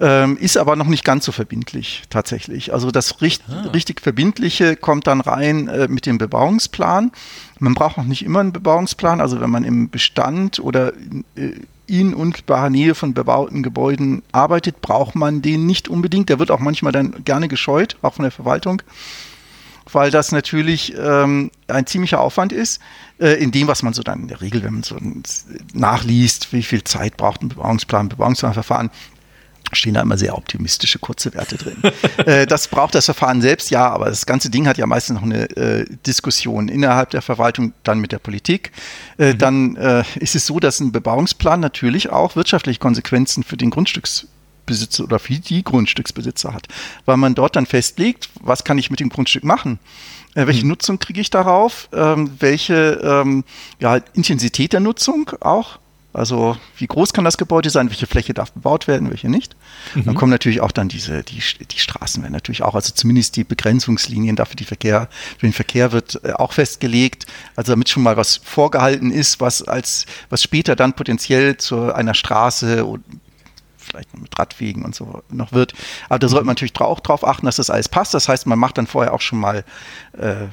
Speaker 3: Ähm, ist aber noch nicht ganz so verbindlich tatsächlich. Also das richt ah. richtig Verbindliche kommt dann rein äh, mit dem Bebauungsplan. Man braucht auch nicht immer einen Bebauungsplan. Also wenn man im Bestand oder äh, in unmittelbarer Nähe von bebauten Gebäuden arbeitet, braucht man den nicht unbedingt. Der wird auch manchmal dann gerne gescheut, auch von der Verwaltung, weil das natürlich ähm, ein ziemlicher Aufwand ist, äh, in dem, was man so dann in der Regel, wenn man so nachliest, wie viel Zeit braucht ein Bebauungsplan, Bebauungsplanverfahren, stehen da immer sehr optimistische kurze Werte drin. äh, das braucht das Verfahren selbst, ja, aber das ganze Ding hat ja meistens noch eine äh, Diskussion innerhalb der Verwaltung, dann mit der Politik. Äh, mhm. Dann äh, ist es so, dass ein Bebauungsplan natürlich auch wirtschaftliche Konsequenzen für den Grundstücksbesitzer oder für die Grundstücksbesitzer hat, weil man dort dann festlegt, was kann ich mit dem Grundstück machen. Äh, welche mhm. Nutzung kriege ich darauf? Ähm, welche ähm, ja, Intensität der Nutzung auch? Also wie groß kann das Gebäude sein, welche Fläche darf bebaut werden, welche nicht. Mhm. Dann kommen natürlich auch dann diese, die, die Straßen werden natürlich auch, also zumindest die Begrenzungslinien dafür die Verkehr, für den Verkehr wird äh, auch festgelegt, also damit schon mal was vorgehalten ist, was als, was später dann potenziell zu einer Straße und vielleicht mit Radwegen und so noch wird. Aber da sollte man natürlich auch drauf achten, dass das alles passt. Das heißt, man macht dann vorher auch schon mal äh,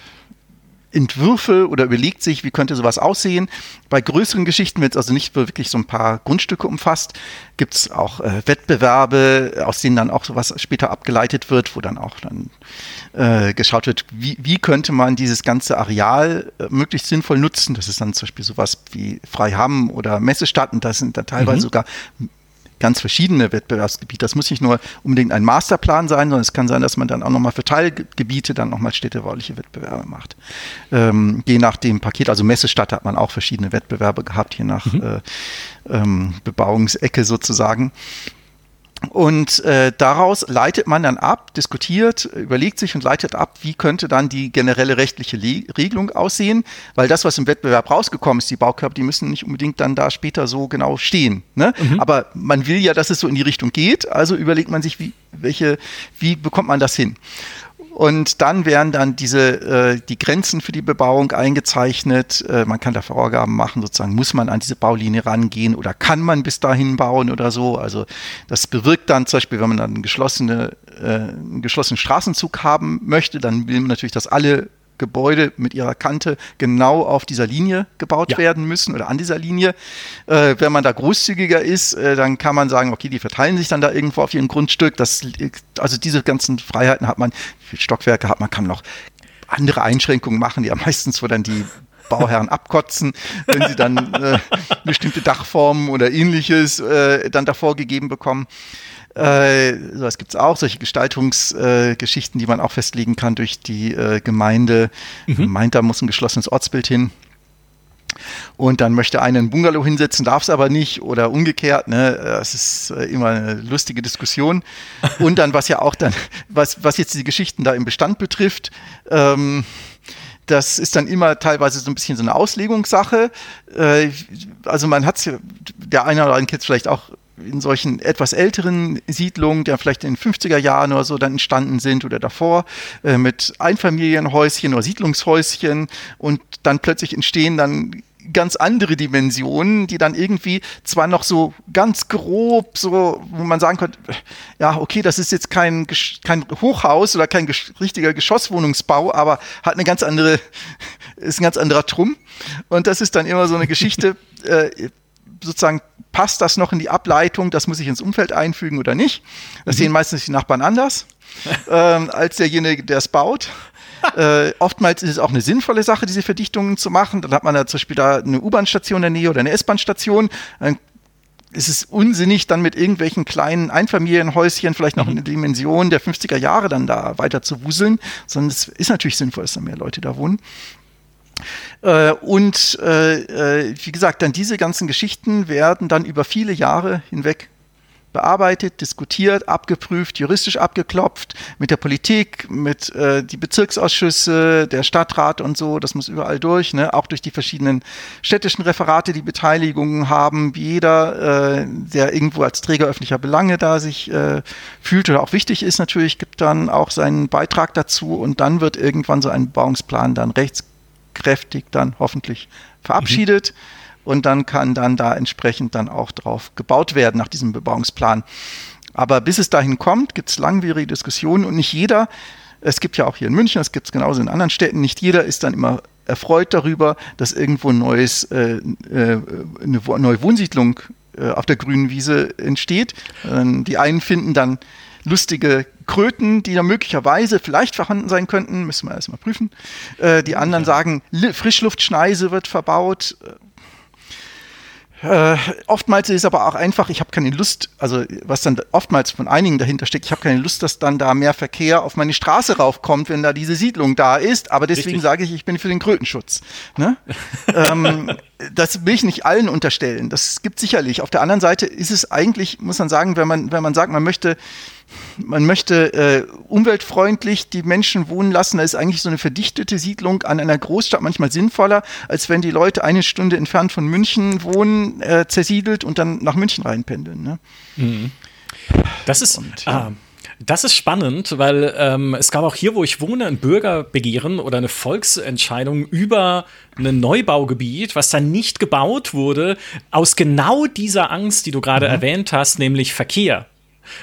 Speaker 3: Entwürfe oder überlegt sich, wie könnte sowas aussehen. Bei größeren Geschichten, wenn es also nicht wirklich so ein paar Grundstücke umfasst, gibt es auch äh, Wettbewerbe, aus denen dann auch sowas später abgeleitet wird, wo dann auch dann äh, geschaut wird, wie, wie, könnte man dieses ganze Areal äh, möglichst sinnvoll nutzen. Das ist dann zum Beispiel sowas wie Freiham oder Messestadt und das sind dann teilweise mhm. sogar ganz verschiedene Wettbewerbsgebiete. Das muss nicht nur unbedingt ein Masterplan sein, sondern es kann sein, dass man dann auch nochmal für Teilgebiete dann nochmal städtebauliche Wettbewerbe macht. Ähm, je nach dem Paket, also Messestadt hat man auch verschiedene Wettbewerbe gehabt, je nach mhm. äh, ähm, Bebauungsecke sozusagen. Und äh, daraus leitet man dann ab, diskutiert, überlegt sich und leitet ab, wie könnte dann die generelle rechtliche Le Regelung aussehen, weil das, was im Wettbewerb rausgekommen ist, die Baukörper, die müssen nicht unbedingt dann da später so genau stehen. Ne? Mhm. Aber man will ja, dass es so in die Richtung geht, also überlegt man sich, wie, welche, wie bekommt man das hin? Und dann werden dann diese, äh, die Grenzen für die Bebauung eingezeichnet. Äh, man kann da Vorgaben machen, sozusagen, muss man an diese Baulinie rangehen oder kann man bis dahin bauen oder so. Also das bewirkt dann zum Beispiel, wenn man dann geschlossene, äh, einen geschlossenen Straßenzug haben möchte, dann will man natürlich, dass alle Gebäude mit ihrer Kante genau auf dieser Linie gebaut ja. werden müssen oder an dieser Linie. Äh, wenn man da großzügiger ist, äh, dann kann man sagen, okay, die verteilen sich dann da irgendwo auf ihrem Grundstück. Das, also diese ganzen Freiheiten hat man, Stockwerke hat man, kann noch andere Einschränkungen machen, die ja meistens, wo dann die Bauherren abkotzen, wenn sie dann äh, bestimmte Dachformen oder ähnliches äh, dann davor gegeben bekommen. Äh, das gibt es auch, solche Gestaltungsgeschichten, äh, die man auch festlegen kann durch die äh, Gemeinde. Mhm. Meint, da muss ein geschlossenes Ortsbild hin. Und dann möchte einer ein Bungalow hinsetzen, darf es aber nicht oder umgekehrt. Ne? Das ist äh, immer eine lustige Diskussion. Und dann, was ja auch dann, was, was jetzt die Geschichten da im Bestand betrifft, ähm, das ist dann immer teilweise so ein bisschen so eine Auslegungssache. Äh, also man hat es, der eine oder andere kennt es vielleicht auch in solchen etwas älteren Siedlungen, die vielleicht in den 50er Jahren oder so dann entstanden sind oder davor, äh, mit Einfamilienhäuschen oder Siedlungshäuschen und dann plötzlich entstehen dann ganz andere Dimensionen, die dann irgendwie zwar noch so ganz grob, so, wo man sagen könnte, ja, okay, das ist jetzt kein, kein Hochhaus oder kein richtiger Geschosswohnungsbau, aber hat eine ganz andere, ist ein ganz anderer Trumm. Und das ist dann immer so eine Geschichte, äh, sozusagen passt das noch in die Ableitung, das muss ich ins Umfeld einfügen oder nicht. Das mhm. sehen meistens die Nachbarn anders ähm, als derjenige, der es baut. äh, oftmals ist es auch eine sinnvolle Sache, diese Verdichtungen zu machen. Dann hat man da zum Beispiel da eine U-Bahn-Station in der Nähe oder eine S-Bahn-Station. Dann ist es unsinnig, dann mit irgendwelchen kleinen Einfamilienhäuschen, vielleicht noch mhm. in der Dimension der 50er Jahre dann da weiter zu wuseln, sondern es ist natürlich sinnvoll, dass da mehr Leute da wohnen. Äh, und äh, äh, wie gesagt, dann diese ganzen Geschichten werden dann über viele Jahre hinweg bearbeitet, diskutiert, abgeprüft, juristisch abgeklopft, mit der Politik, mit äh, die Bezirksausschüsse, der Stadtrat und so, das muss überall durch, ne? auch durch die verschiedenen städtischen Referate, die Beteiligungen haben, wie jeder, äh, der irgendwo als Träger öffentlicher Belange da sich äh, fühlt oder auch wichtig ist natürlich, gibt dann auch seinen Beitrag dazu und dann wird irgendwann so ein Bauungsplan dann rechts kräftig dann hoffentlich verabschiedet. Mhm. Und dann kann dann da entsprechend dann auch drauf gebaut werden nach diesem Bebauungsplan. Aber bis es dahin kommt, gibt es langwierige Diskussionen und nicht jeder, es gibt ja auch hier in München, es gibt es genauso in anderen Städten, nicht jeder ist dann immer erfreut darüber, dass irgendwo neues, äh, äh, eine neue Wohnsiedlung äh, auf der grünen Wiese entsteht. Ähm, die einen finden dann lustige Kröten, die da möglicherweise vielleicht vorhanden sein könnten, müssen wir erstmal prüfen. Äh, die anderen ja. sagen, Frischluftschneise wird verbaut. Äh, oftmals ist es aber auch einfach, ich habe keine Lust, also was dann oftmals von einigen dahinter steckt, ich habe keine Lust, dass dann da mehr Verkehr auf meine Straße raufkommt, wenn da diese Siedlung da ist. Aber deswegen sage ich, ich bin für den Krötenschutz. Ne? ähm, das will ich nicht allen unterstellen. Das gibt sicherlich. Auf der anderen Seite ist es eigentlich, muss man sagen, wenn man, wenn man sagt, man möchte man möchte äh, umweltfreundlich die Menschen wohnen lassen. Da ist eigentlich so eine verdichtete Siedlung an einer Großstadt manchmal sinnvoller, als wenn die Leute eine Stunde entfernt von München wohnen, äh, zersiedelt und dann nach München reinpendeln. Ne? Mhm.
Speaker 2: Das ist. Und, ja. ah. Das ist spannend, weil ähm, es gab auch hier, wo ich wohne, ein Bürgerbegehren oder eine Volksentscheidung über ein Neubaugebiet, was dann nicht gebaut wurde, aus genau dieser Angst, die du gerade mhm. erwähnt hast, nämlich Verkehr.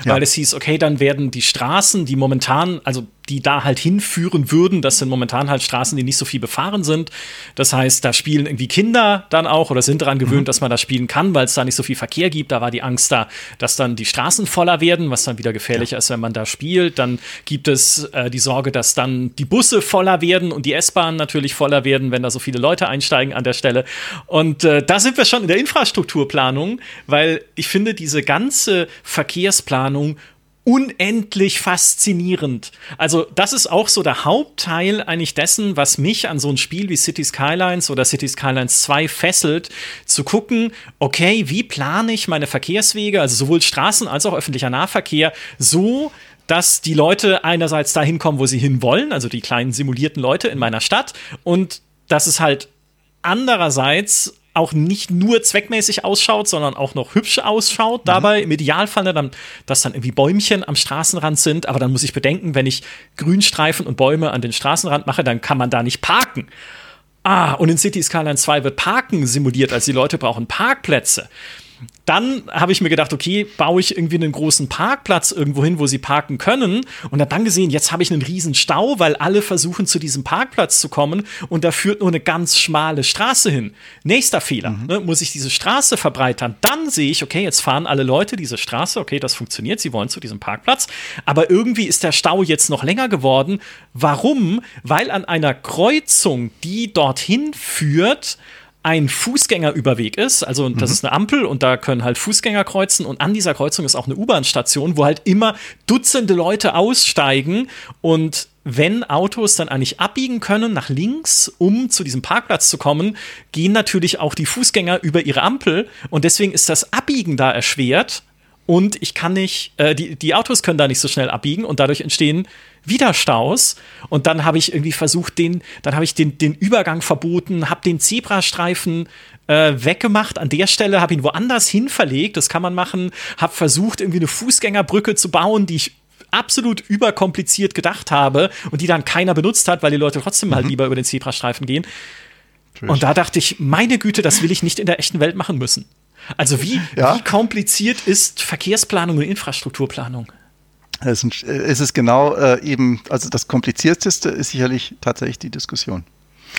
Speaker 2: Ja. Weil es hieß, okay, dann werden die Straßen, die momentan, also die da halt hinführen würden. Das sind momentan halt Straßen, die nicht so viel befahren sind. Das heißt, da spielen irgendwie Kinder dann auch oder sind daran gewöhnt, mhm. dass man da spielen kann, weil es da nicht so viel Verkehr gibt. Da war die Angst da, dass dann die Straßen voller werden, was dann wieder gefährlich ja. ist, wenn man da spielt. Dann gibt es äh, die Sorge, dass dann die Busse voller werden und die S-Bahnen natürlich voller werden, wenn da so viele Leute einsteigen an der Stelle. Und äh, da sind wir schon in der Infrastrukturplanung, weil ich finde, diese ganze Verkehrsplanung unendlich faszinierend. Also, das ist auch so der Hauptteil eigentlich dessen, was mich an so ein Spiel wie City Skylines oder City Skylines 2 fesselt, zu gucken, okay, wie plane ich meine Verkehrswege, also sowohl Straßen als auch öffentlicher Nahverkehr, so, dass die Leute einerseits dahin kommen, wo sie hinwollen, also die kleinen simulierten Leute in meiner Stadt, und dass es halt andererseits auch nicht nur zweckmäßig ausschaut, sondern auch noch hübsch ausschaut. Mhm. Dabei im Idealfall, ne, dann, dass dann irgendwie Bäumchen am Straßenrand sind. Aber dann muss ich bedenken, wenn ich Grünstreifen und Bäume an den Straßenrand mache, dann kann man da nicht parken. Ah, und in City Skyline 2 wird Parken simuliert, also die Leute brauchen Parkplätze dann habe ich mir gedacht, okay, baue ich irgendwie einen großen Parkplatz irgendwo hin, wo sie parken können. Und habe dann gesehen, jetzt habe ich einen riesen Stau, weil alle versuchen, zu diesem Parkplatz zu kommen. Und da führt nur eine ganz schmale Straße hin. Nächster Fehler. Mhm. Ne, muss ich diese Straße verbreitern? Dann sehe ich, okay, jetzt fahren alle Leute diese Straße. Okay, das funktioniert. Sie wollen zu diesem Parkplatz. Aber irgendwie ist der Stau jetzt noch länger geworden. Warum? Weil an einer Kreuzung, die dorthin führt, ein Fußgängerüberweg ist. Also das mhm. ist eine Ampel und da können halt Fußgänger kreuzen und an dieser Kreuzung ist auch eine U-Bahn-Station, wo halt immer Dutzende Leute aussteigen und wenn Autos dann eigentlich abbiegen können nach links, um zu diesem Parkplatz zu kommen, gehen natürlich auch die Fußgänger über ihre Ampel und deswegen ist das Abbiegen da erschwert und ich kann nicht, äh, die, die Autos können da nicht so schnell abbiegen und dadurch entstehen wieder Staus. Und dann habe ich irgendwie versucht, den, dann habe ich den, den Übergang verboten, habe den Zebrastreifen äh, weggemacht an der Stelle, habe ihn woanders hin verlegt, das kann man machen, habe versucht, irgendwie eine Fußgängerbrücke zu bauen, die ich absolut überkompliziert gedacht habe und die dann keiner benutzt hat, weil die Leute trotzdem mhm. halt lieber über den Zebrastreifen gehen. Natürlich. Und da dachte ich, meine Güte, das will ich nicht in der echten Welt machen müssen. Also wie, ja. wie kompliziert ist Verkehrsplanung und Infrastrukturplanung?
Speaker 3: Es ist genau äh, eben, also das Komplizierteste ist sicherlich tatsächlich die Diskussion.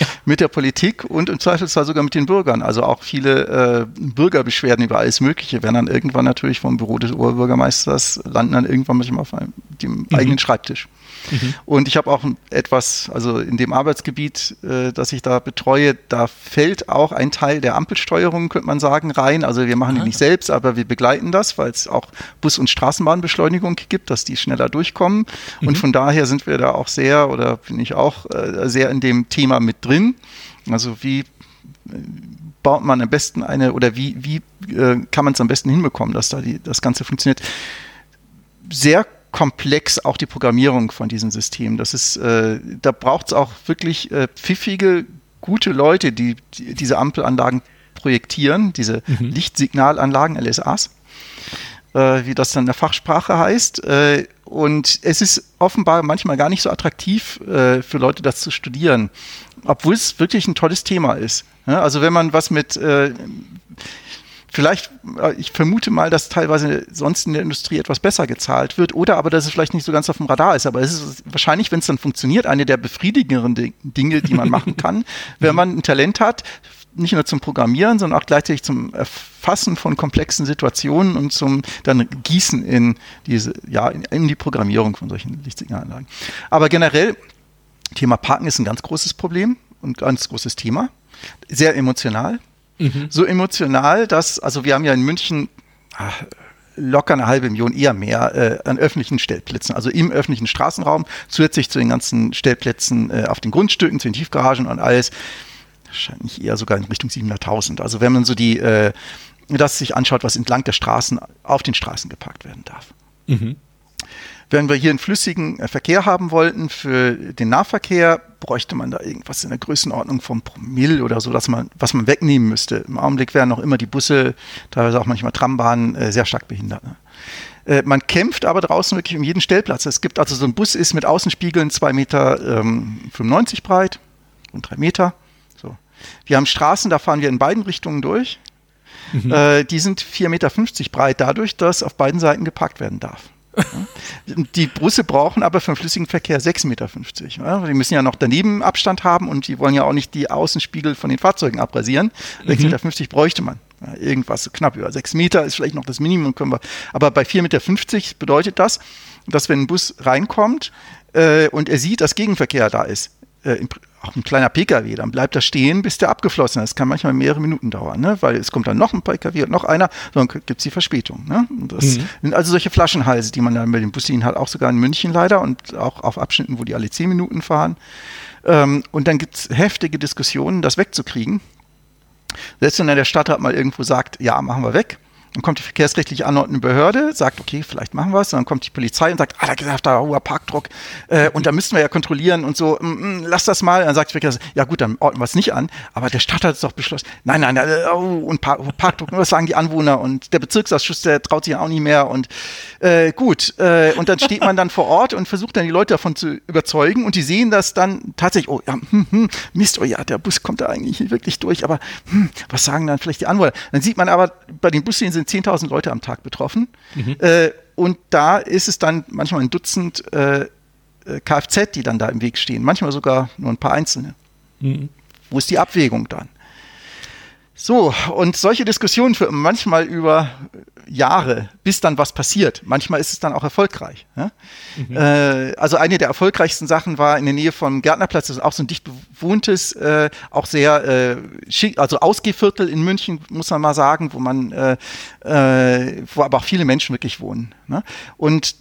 Speaker 3: Mit der Politik und im Zweifelsfall sogar mit den Bürgern. Also auch viele äh, Bürgerbeschwerden über alles Mögliche werden dann irgendwann natürlich vom Büro des Oberbürgermeisters, landen dann irgendwann manchmal auf einem, dem mhm. eigenen Schreibtisch. Mhm. Und ich habe auch etwas, also in dem Arbeitsgebiet, äh, das ich da betreue, da fällt auch ein Teil der Ampelsteuerung, könnte man sagen, rein. Also wir machen ah. die nicht selbst, aber wir begleiten das, weil es auch Bus- und Straßenbahnbeschleunigung gibt, dass die schneller durchkommen. Mhm. Und von daher sind wir da auch sehr, oder bin ich auch äh, sehr in dem Thema mit drin. Also wie äh, baut man am besten eine oder wie, wie äh, kann man es am besten hinbekommen, dass da die, das Ganze funktioniert. Sehr komplex auch die Programmierung von diesem System. Das ist, äh, da braucht es auch wirklich äh, pfiffige, gute Leute, die, die, diese Ampelanlagen projektieren, diese mhm. Lichtsignalanlagen, LSAs, äh, wie das dann in der Fachsprache heißt. Äh, und es ist offenbar manchmal gar nicht so attraktiv für Leute, das zu studieren, obwohl es wirklich ein tolles Thema ist. Ja, also wenn man was mit äh, vielleicht, äh, ich vermute mal, dass teilweise sonst in der Industrie etwas besser gezahlt wird oder aber, dass es vielleicht nicht so ganz auf dem Radar ist. Aber es ist wahrscheinlich, wenn es dann funktioniert, eine der befriedigenderen Dinge, die man machen kann, wenn man ein Talent hat, nicht nur zum Programmieren, sondern auch gleichzeitig zum Erfassen von komplexen Situationen und zum dann Gießen in diese, ja, in, in die Programmierung von solchen Lichtsignalanlagen. Aber generell, Thema Parken ist ein ganz großes Problem und ganz großes Thema. Sehr emotional. Mhm. So emotional, dass, also wir haben ja in München ach, locker eine halbe Million, eher mehr, äh, an öffentlichen Stellplätzen, also im öffentlichen Straßenraum, zusätzlich zu den ganzen Stellplätzen äh, auf den Grundstücken, zu den Tiefgaragen und alles, wahrscheinlich eher sogar in Richtung 700.000. Also wenn man so die, äh, das sich anschaut, was entlang der Straßen auf den Straßen geparkt werden darf. Mhm. Wenn wir hier einen flüssigen äh, Verkehr haben wollten für den Nahverkehr, bräuchte man da irgendwas in der Größenordnung vom Promille oder so, dass man, was man wegnehmen müsste. Im Augenblick werden noch immer die Busse, teilweise auch manchmal Trambahnen, äh, sehr stark behindert. Ne? Äh, man kämpft aber draußen wirklich um jeden Stellplatz. Es gibt also so ein Bus ist mit Außenspiegeln 2,95 Meter ähm, 95 breit und 3 Meter. So. Wir haben Straßen, da fahren wir in beiden Richtungen durch. Mhm. Äh, die sind 4,50 Meter breit, dadurch, dass auf beiden Seiten geparkt werden darf. Die Busse brauchen aber für den flüssigen Verkehr 6,50 Meter. Die müssen ja noch daneben Abstand haben und die wollen ja auch nicht die Außenspiegel von den Fahrzeugen abrasieren. Mhm. 6,50 Meter bräuchte man. Irgendwas knapp über 6 Meter ist vielleicht noch das Minimum, können wir. Aber bei 4,50 Meter bedeutet das, dass wenn ein Bus reinkommt äh, und er sieht, dass Gegenverkehr da ist, äh, auch ein kleiner Pkw, dann bleibt er stehen, bis der abgeflossen ist. Das kann manchmal mehrere Minuten dauern, ne? weil es kommt dann noch ein Pkw und noch einer, dann gibt es die Verspätung. Ne? Das mhm. sind also solche Flaschenhalse, die man dann bei den Buslinien hat, auch sogar in München leider und auch auf Abschnitten, wo die alle zehn Minuten fahren. Ähm, und dann gibt es heftige Diskussionen, das wegzukriegen. Selbst wenn der Stadtrat mal irgendwo sagt, ja, machen wir weg, dann kommt die verkehrsrechtlich anordnende Behörde, sagt, okay, vielleicht machen wir es. Dann kommt die Polizei und sagt, ah, da ist da hoher Parkdruck äh, und da müssten wir ja kontrollieren und so, mm, mm, lass das mal. Dann sagt die Verkehrsrechtliche, ja gut, dann ordnen wir es nicht an. Aber der Stadt hat es doch beschlossen. Nein, nein, oh, und Park, Parkdruck, was sagen die Anwohner? Und der Bezirksausschuss, der traut sich auch nicht mehr. Und äh, gut, äh, und dann steht man dann vor Ort und versucht dann die Leute davon zu überzeugen und die sehen das dann tatsächlich, oh ja, hm, hm, Mist, oh ja, der Bus kommt da eigentlich wirklich durch, aber hm, was sagen dann vielleicht die Anwohner? Dann sieht man aber, bei den Buslinien sind 10.000 Leute am Tag betroffen. Mhm. Äh, und da ist es dann manchmal ein Dutzend äh, äh Kfz, die dann da im Weg stehen. Manchmal sogar nur ein paar Einzelne. Mhm. Wo ist die Abwägung dann? So, und solche Diskussionen führen manchmal über Jahre, bis dann was passiert. Manchmal ist es dann auch erfolgreich. Ja? Mhm. Äh, also eine der erfolgreichsten Sachen war in der Nähe vom Gärtnerplatz, das ist auch so ein dicht bewohntes, äh, auch sehr äh, schick, also Ausgehviertel in München, muss man mal sagen, wo man, äh, äh, wo aber auch viele Menschen wirklich wohnen. Ne? Und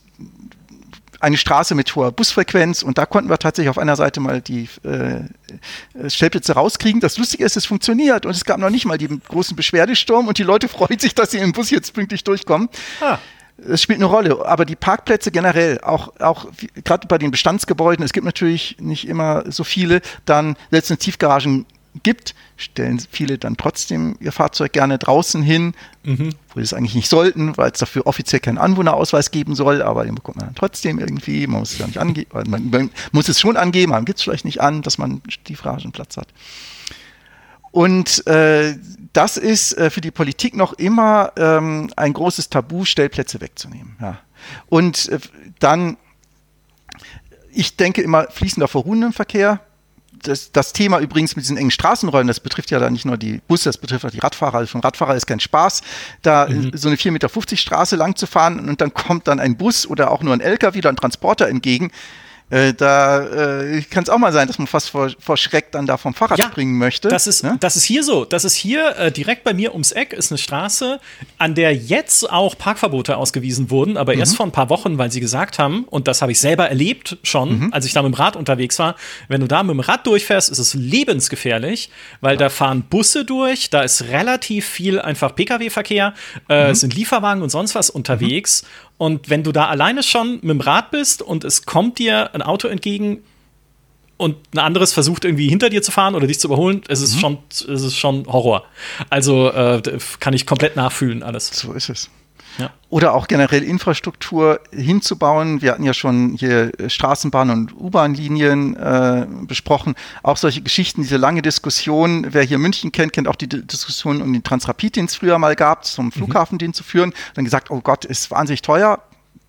Speaker 3: eine Straße mit hoher Busfrequenz und da konnten wir tatsächlich auf einer Seite mal die äh, Stellplätze rauskriegen. Das Lustige ist, es funktioniert und es gab noch nicht mal den großen Beschwerdesturm und die Leute freuen sich, dass sie im Bus jetzt pünktlich durchkommen. Ah. Es spielt eine Rolle, aber die Parkplätze generell, auch, auch gerade bei den Bestandsgebäuden, es gibt natürlich nicht immer so viele, dann in Tiefgaragen gibt, stellen viele dann trotzdem ihr Fahrzeug gerne draußen hin, mhm. wo sie es eigentlich nicht sollten, weil es dafür offiziell keinen Anwohnerausweis geben soll, aber den bekommt man dann trotzdem irgendwie. Man muss es ja nicht angeben, man, man, muss es schon angeben, man gibt es vielleicht nicht an, dass man Tiefgaragenplatz hat. Und äh, das ist äh, für die Politik noch immer ähm, ein großes Tabu, Stellplätze wegzunehmen. Ja. Und äh, dann, ich denke immer fließender vorruhenden Verkehr, das, das, Thema übrigens mit diesen engen Straßenräumen, das betrifft ja dann nicht nur die Busse, das betrifft auch die Radfahrer. Also für einen Radfahrer ist kein Spaß, da mhm. so eine 4,50 Meter Straße lang zu fahren und dann kommt dann ein Bus oder auch nur ein LKW oder ein Transporter entgegen äh, da äh, kann es auch mal sein, dass man fast vor, vor Schreck dann da vom Fahrrad ja, springen möchte.
Speaker 2: Das ist, ne? das ist hier so. Das ist hier äh, direkt bei mir ums Eck ist eine Straße, an der jetzt auch Parkverbote ausgewiesen wurden, aber mhm. erst vor ein paar Wochen, weil sie gesagt haben, und das habe ich selber erlebt schon, mhm. als ich da mit dem Rad unterwegs war, wenn du da mit dem Rad durchfährst, ist es lebensgefährlich, weil ja. da fahren Busse durch, da ist relativ viel einfach Pkw-Verkehr, äh, mhm. es sind Lieferwagen und sonst was unterwegs. Und wenn du da alleine schon mit dem Rad bist und es kommt dir ein Auto entgegen und ein anderes versucht irgendwie hinter dir zu fahren oder dich zu überholen, es ist, mhm. schon, es ist schon Horror. Also äh, kann ich komplett nachfühlen alles.
Speaker 3: So ist es. Ja. Oder auch generell Infrastruktur hinzubauen. Wir hatten ja schon hier Straßenbahn- und U-Bahn-Linien äh, besprochen. Auch solche Geschichten, diese lange Diskussion. Wer hier München kennt, kennt auch die Diskussion um den Transrapid, den es früher mal gab, zum. Flughafen mhm. den zu führen. Dann gesagt, oh Gott, ist wahnsinnig teuer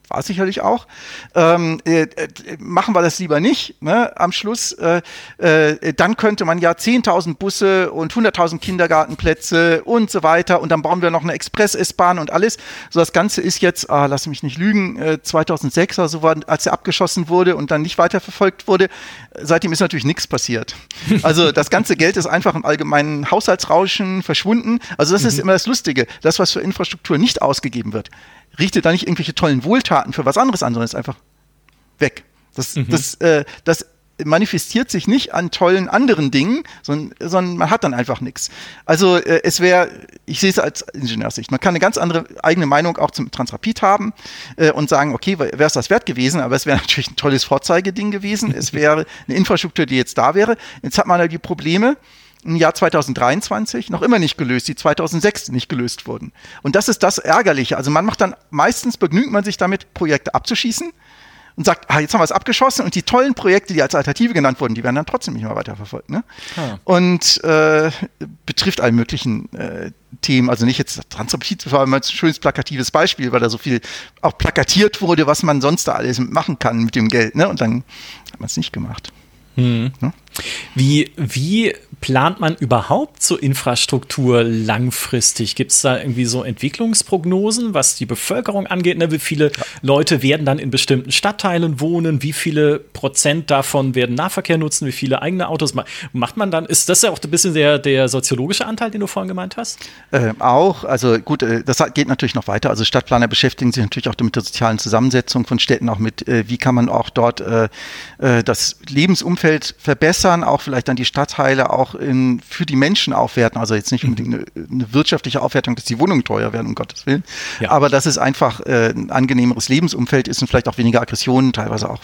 Speaker 3: war sicherlich auch. Ähm, äh, äh, machen wir das lieber nicht ne, am Schluss. Äh, äh, dann könnte man ja 10.000 Busse und 100.000 Kindergartenplätze und so weiter und dann bauen wir noch eine Express-S-Bahn und alles. So das Ganze ist jetzt, ah, lass mich nicht lügen, 2006 oder so, war, als er abgeschossen wurde und dann nicht weiterverfolgt wurde. Seitdem ist natürlich nichts passiert. Also das ganze Geld ist einfach im allgemeinen Haushaltsrauschen verschwunden. Also das mhm. ist immer das Lustige. Das, was für Infrastruktur nicht ausgegeben wird, richtet da nicht irgendwelche tollen Wohltaten für was anderes an, sondern ist einfach weg. Das, mhm. das, äh, das manifestiert sich nicht an tollen anderen Dingen, sondern, sondern man hat dann einfach nichts. Also äh, es wäre, ich sehe es als Ingenieursicht, man kann eine ganz andere eigene Meinung auch zum Transrapid haben äh, und sagen, okay, wäre es das wert gewesen, aber es wäre natürlich ein tolles Vorzeigeding gewesen, es wäre eine Infrastruktur, die jetzt da wäre. Jetzt hat man halt die Probleme, im Jahr 2023 noch immer nicht gelöst, die 2006 nicht gelöst wurden. Und das ist das Ärgerliche. Also man macht dann, meistens begnügt man sich damit, Projekte abzuschießen und sagt, ah, jetzt haben wir es abgeschossen und die tollen Projekte, die als Alternative genannt wurden, die werden dann trotzdem nicht mehr weiterverfolgt. Ne? Ah. Und äh, betrifft alle möglichen äh, Themen, also nicht jetzt Transrapid, das war immer ein schönes plakatives Beispiel, weil da so viel auch plakatiert wurde, was man sonst da alles machen kann mit dem Geld. Ne? Und dann hat man es nicht gemacht.
Speaker 2: Hm. Ne? Wie, wie plant man überhaupt so Infrastruktur langfristig? Gibt es da irgendwie so Entwicklungsprognosen, was die Bevölkerung angeht? Ne? Wie viele. Leute werden dann in bestimmten Stadtteilen wohnen? Wie viele Prozent davon werden Nahverkehr nutzen? Wie viele eigene Autos macht man dann? Ist das ja auch ein bisschen der, der soziologische Anteil, den du vorhin gemeint hast?
Speaker 3: Äh, auch, also gut, äh, das geht natürlich noch weiter. Also Stadtplaner beschäftigen sich natürlich auch mit der sozialen Zusammensetzung von Städten, auch mit, äh, wie kann man auch dort äh, äh das Lebensumfeld verbessern, auch vielleicht dann die Stadtteile auch in, für die Menschen aufwerten. Also jetzt nicht unbedingt eine, eine wirtschaftliche Aufwertung, dass die Wohnungen teuer werden, um Gottes Willen. Ja. Aber dass es einfach äh, ein angenehmeres Lebensumfeld ist und vielleicht auch weniger Aggressionen, teilweise auch,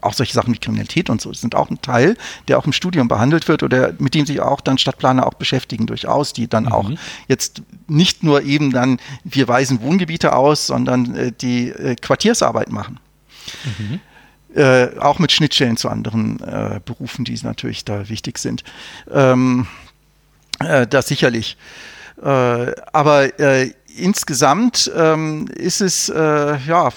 Speaker 3: auch solche Sachen wie Kriminalität und so sind auch ein Teil, der auch im Studium behandelt wird oder mit dem sich auch dann Stadtplaner auch beschäftigen durchaus, die dann mhm. auch jetzt nicht nur eben dann, wir weisen Wohngebiete aus, sondern äh, die äh, Quartiersarbeit machen. Mhm. Äh, auch mit Schnittstellen zu anderen äh, Berufen, die natürlich da wichtig sind. Ähm, äh, das sicherlich. Äh, aber äh, insgesamt ähm, ist es, ja,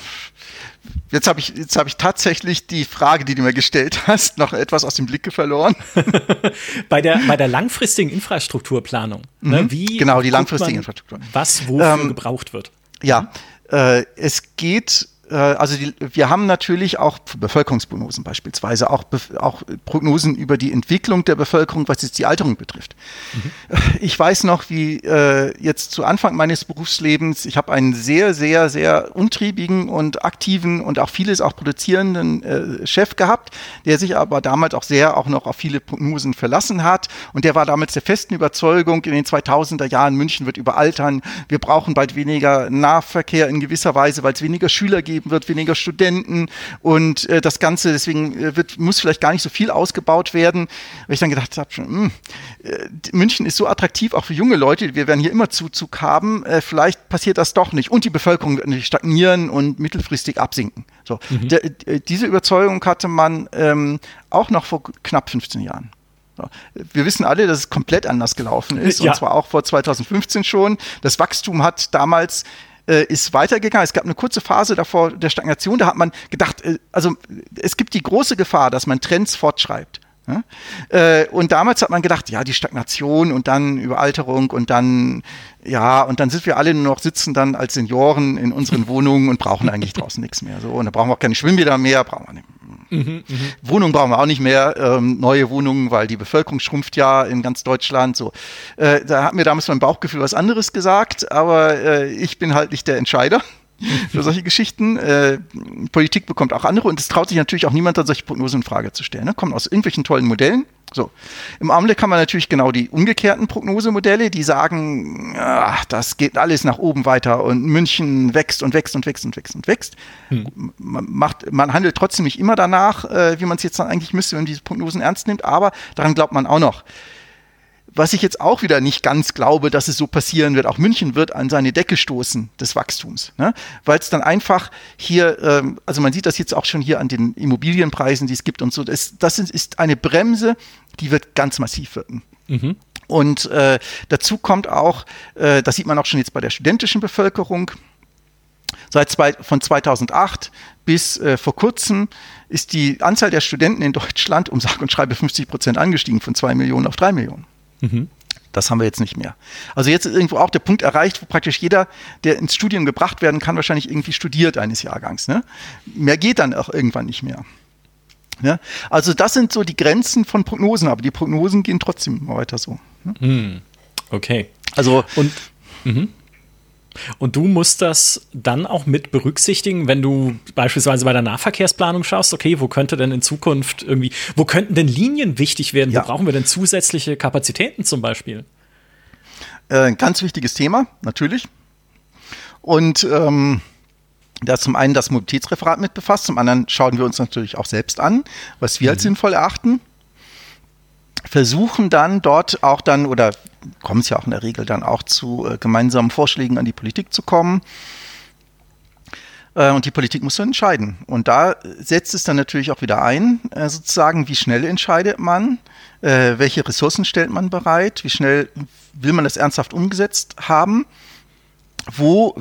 Speaker 3: Jetzt habe ich, jetzt habe ich tatsächlich die Frage, die du mir gestellt hast, noch etwas aus dem Blicke verloren.
Speaker 2: bei der, bei der langfristigen Infrastrukturplanung.
Speaker 3: Ne, mhm, wie genau, die langfristige Infrastruktur.
Speaker 2: Was wofür ähm, gebraucht wird.
Speaker 3: Ja, es geht also die, wir haben natürlich auch Bevölkerungsprognosen beispielsweise, auch, auch Prognosen über die Entwicklung der Bevölkerung, was jetzt die Alterung betrifft. Mhm. Ich weiß noch, wie äh, jetzt zu Anfang meines Berufslebens, ich habe einen sehr, sehr, sehr untriebigen und aktiven und auch vieles auch produzierenden äh, Chef gehabt, der sich aber damals auch sehr auch noch auf viele Prognosen verlassen hat und der war damals der festen Überzeugung, in den 2000er Jahren München wird überaltern, wir brauchen bald weniger Nahverkehr in gewisser Weise, weil es weniger Schüler gibt geben wird, weniger Studenten und äh, das Ganze, deswegen äh, wird, muss vielleicht gar nicht so viel ausgebaut werden. Weil ich dann gedacht habe, hm, äh, München ist so attraktiv, auch für junge Leute, wir werden hier immer Zuzug haben, äh, vielleicht passiert das doch nicht. Und die Bevölkerung wird natürlich stagnieren und mittelfristig absinken. So, mhm. der, äh, diese Überzeugung hatte man ähm, auch noch vor knapp 15 Jahren. Wir wissen alle, dass es komplett anders gelaufen ist, ja. und zwar auch vor 2015 schon. Das Wachstum hat damals äh, ist weitergegangen. Es gab eine kurze Phase davor der Stagnation, da hat man gedacht, äh, also es gibt die große Gefahr, dass man Trends fortschreibt. Ja? Äh, und damals hat man gedacht, ja, die Stagnation und dann Überalterung und dann, ja, und dann sind wir alle nur noch sitzen dann als Senioren in unseren Wohnungen und brauchen eigentlich draußen nichts mehr. So, und da brauchen wir auch keine Schwimmbäder mehr, brauchen wir nicht. Mhm, mh. Wohnungen brauchen wir auch nicht mehr, ähm, neue Wohnungen, weil die Bevölkerung schrumpft ja in ganz Deutschland. So, äh, da hat mir damals mein Bauchgefühl was anderes gesagt, aber äh, ich bin halt nicht der Entscheider für solche Geschichten. Äh, Politik bekommt auch andere und es traut sich natürlich auch niemand, dann solche Prognosen in Frage zu stellen. Ne? Kommen aus irgendwelchen tollen Modellen. So. Im Augenblick haben wir natürlich genau die umgekehrten Prognosemodelle, die sagen, ach, das geht alles nach oben weiter und München wächst und wächst und wächst und wächst und wächst. Hm. Man, macht, man handelt trotzdem nicht immer danach, äh, wie man es jetzt dann eigentlich müsste, wenn man diese Prognosen ernst nimmt, aber daran glaubt man auch noch. Was ich jetzt auch wieder nicht ganz glaube, dass es so passieren wird. Auch München wird an seine Decke stoßen des Wachstums, ne? weil es dann einfach hier, ähm, also man sieht das jetzt auch schon hier an den Immobilienpreisen, die es gibt und so. Das, das ist eine Bremse, die wird ganz massiv wirken. Mhm. Und äh, dazu kommt auch, äh, das sieht man auch schon jetzt bei der studentischen Bevölkerung, Seit zwei, von 2008 bis äh, vor kurzem ist die Anzahl der Studenten in Deutschland um sage und schreibe 50 Prozent angestiegen, von zwei Millionen auf drei Millionen. Mhm. Das haben wir jetzt nicht mehr. Also jetzt ist irgendwo auch der Punkt erreicht, wo praktisch jeder, der ins Studium gebracht werden kann, wahrscheinlich irgendwie studiert eines Jahrgangs. Ne? Mehr geht dann auch irgendwann nicht mehr. Ja? Also das sind so die Grenzen von Prognosen, aber die Prognosen gehen trotzdem weiter so.
Speaker 2: Ne? Hm. Okay. Also und mhm. Und du musst das dann auch mit berücksichtigen, wenn du beispielsweise bei der Nahverkehrsplanung schaust, okay, wo könnte denn in Zukunft irgendwie, wo könnten denn Linien wichtig werden? Ja. Wo brauchen wir denn zusätzliche Kapazitäten zum Beispiel?
Speaker 3: Äh, ganz wichtiges Thema, natürlich. Und ähm, da zum einen das Mobilitätsreferat mit befasst, zum anderen schauen wir uns natürlich auch selbst an, was wir mhm. als sinnvoll erachten versuchen dann dort auch dann, oder kommen es ja auch in der Regel dann auch zu äh, gemeinsamen Vorschlägen an die Politik zu kommen. Äh, und die Politik muss dann entscheiden. Und da setzt es dann natürlich auch wieder ein, äh, sozusagen, wie schnell entscheidet man, äh, welche Ressourcen stellt man bereit, wie schnell will man das ernsthaft umgesetzt haben, wo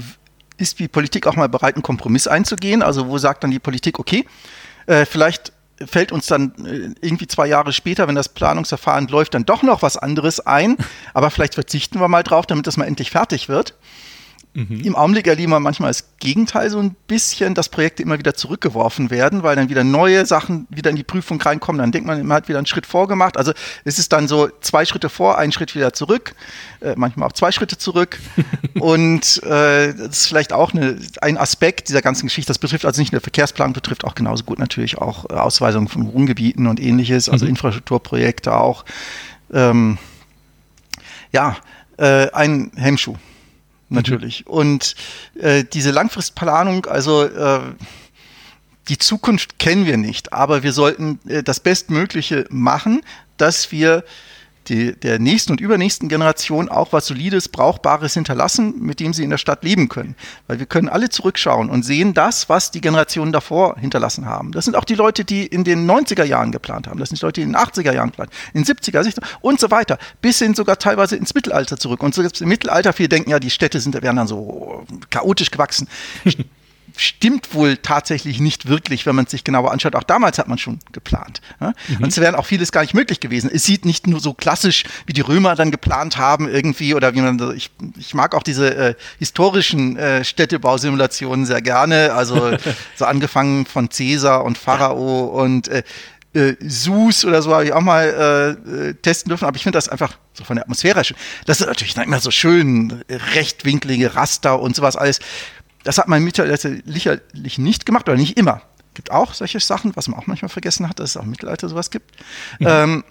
Speaker 3: ist die Politik auch mal bereit, einen Kompromiss einzugehen? Also wo sagt dann die Politik, okay, vielleicht fällt uns dann äh, irgendwie zwei Jahre später, wenn das Planungsverfahren läuft, dann doch noch was anderes ein. Aber vielleicht verzichten wir mal drauf, damit das mal endlich fertig wird. Mhm. Im Augenblick erleben wir manchmal das Gegenteil so ein bisschen, dass Projekte immer wieder zurückgeworfen werden, weil dann wieder neue Sachen wieder in die Prüfung reinkommen. Dann denkt man, man hat wieder einen Schritt vorgemacht. Also es ist dann so zwei Schritte vor, einen Schritt wieder zurück, äh, manchmal auch zwei Schritte zurück. Und äh, das ist vielleicht auch eine, ein Aspekt dieser ganzen Geschichte. Das betrifft also nicht nur Verkehrsplanung, betrifft auch genauso gut natürlich auch äh, Ausweisungen von Wohngebieten und ähnliches, also mhm. Infrastrukturprojekte auch. Ähm, ja, äh, ein Hemmschuh natürlich. Mhm. Und äh, diese Langfristplanung, also äh, die Zukunft kennen wir nicht, aber wir sollten äh, das Bestmögliche machen, dass wir die, der nächsten und übernächsten Generation auch was Solides, Brauchbares hinterlassen, mit dem sie in der Stadt leben können. Weil wir können alle zurückschauen und sehen das, was die Generationen davor hinterlassen haben. Das sind auch die Leute, die in den 90er Jahren geplant haben. Das sind die Leute, die in den 80er Jahren geplant haben, in den 70er, 60er und so weiter. Bis hin sogar teilweise ins Mittelalter zurück. Und so im Mittelalter, viele denken ja, die Städte sind, werden dann so chaotisch gewachsen. Stimmt wohl tatsächlich nicht wirklich, wenn man es sich genauer anschaut. Auch damals hat man schon geplant. Ja? Mhm. Und es wäre auch vieles gar nicht möglich gewesen. Es sieht nicht nur so klassisch, wie die Römer dann geplant haben irgendwie oder wie man, ich, ich mag auch diese äh, historischen äh, Städtebausimulationen sehr gerne. Also so angefangen von Caesar und Pharao und äh, äh, Sus oder so habe ich auch mal äh, äh testen dürfen, aber ich finde das einfach so von der Atmosphäre schön. Das ist natürlich immer so schön, rechtwinklige Raster und sowas alles. Das hat man im Mittelalter sicherlich nicht gemacht oder nicht immer. Gibt auch solche Sachen, was man auch manchmal vergessen hat, dass es auch im Mittelalter sowas gibt. Mhm. Ähm,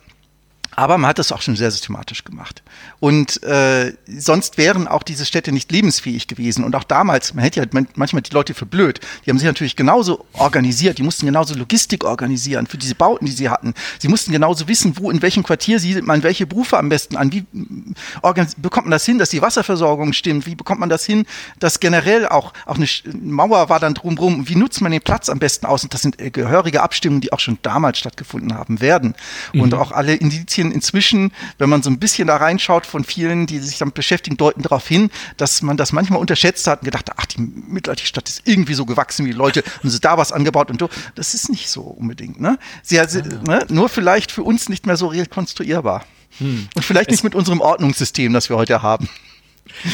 Speaker 3: aber man hat das auch schon sehr systematisch gemacht. Und äh, sonst wären auch diese Städte nicht lebensfähig gewesen. Und auch damals, man hätte ja manchmal die Leute für blöd. Die haben sich natürlich genauso organisiert. Die mussten genauso Logistik organisieren für diese Bauten, die sie hatten. Sie mussten genauso wissen, wo, in welchem Quartier siedelt man welche Berufe am besten an. Wie bekommt man das hin, dass die Wasserversorgung stimmt? Wie bekommt man das hin, dass generell auch, auch eine Mauer war dann drumherum? Wie nutzt man den Platz am besten aus? Und das sind äh, gehörige Abstimmungen, die auch schon damals stattgefunden haben werden. Mhm. Und auch alle Indizien Indizien inzwischen, wenn man so ein bisschen da reinschaut von vielen, die sich damit beschäftigen, deuten darauf hin, dass man das manchmal unterschätzt hat und gedacht, ach, die mittelalterliche Stadt ist irgendwie so gewachsen wie die Leute und sie da was angebaut und so. Das ist nicht so unbedingt. Ne? Sie, sie, ne? Nur vielleicht für uns nicht mehr so rekonstruierbar. Hm. Und vielleicht nicht mit unserem Ordnungssystem, das wir heute haben.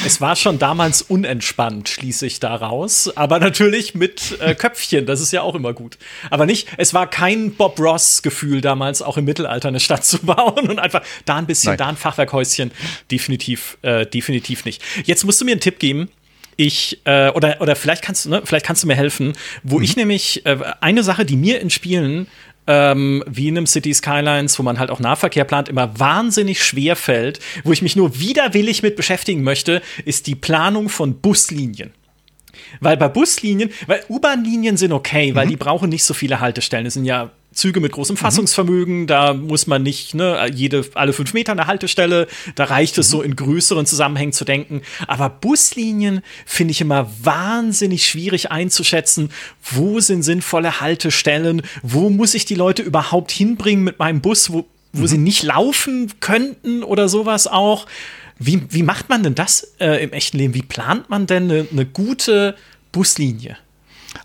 Speaker 2: Es war schon damals unentspannt, schließe ich daraus. Aber natürlich mit äh, Köpfchen, das ist ja auch immer gut. Aber nicht, es war kein Bob Ross-Gefühl damals, auch im Mittelalter eine Stadt zu bauen und einfach da ein bisschen, Nein. da ein Fachwerkhäuschen. Definitiv, äh, definitiv nicht. Jetzt musst du mir einen Tipp geben. Ich, äh, oder, oder vielleicht kannst du, ne, vielleicht kannst du mir helfen, wo mhm. ich nämlich äh, eine Sache, die mir in Spielen ähm, wie in einem City Skylines, wo man halt auch Nahverkehr plant, immer wahnsinnig schwer fällt, wo ich mich nur widerwillig mit beschäftigen möchte, ist die Planung von Buslinien. Weil bei Buslinien, weil U-Bahn-Linien sind okay, weil mhm. die brauchen nicht so viele Haltestellen. Es sind ja Züge mit großem mhm. Fassungsvermögen, mhm. da muss man nicht ne, jede, alle fünf Meter eine Haltestelle, da reicht es mhm. so in größeren Zusammenhängen zu denken. Aber Buslinien finde ich immer wahnsinnig schwierig einzuschätzen. Wo sind sinnvolle Haltestellen? Wo muss ich die Leute überhaupt hinbringen mit meinem Bus, wo, wo mhm. sie nicht laufen könnten oder sowas auch? Wie, wie macht man denn das äh, im echten Leben? Wie plant man denn eine, eine gute Buslinie?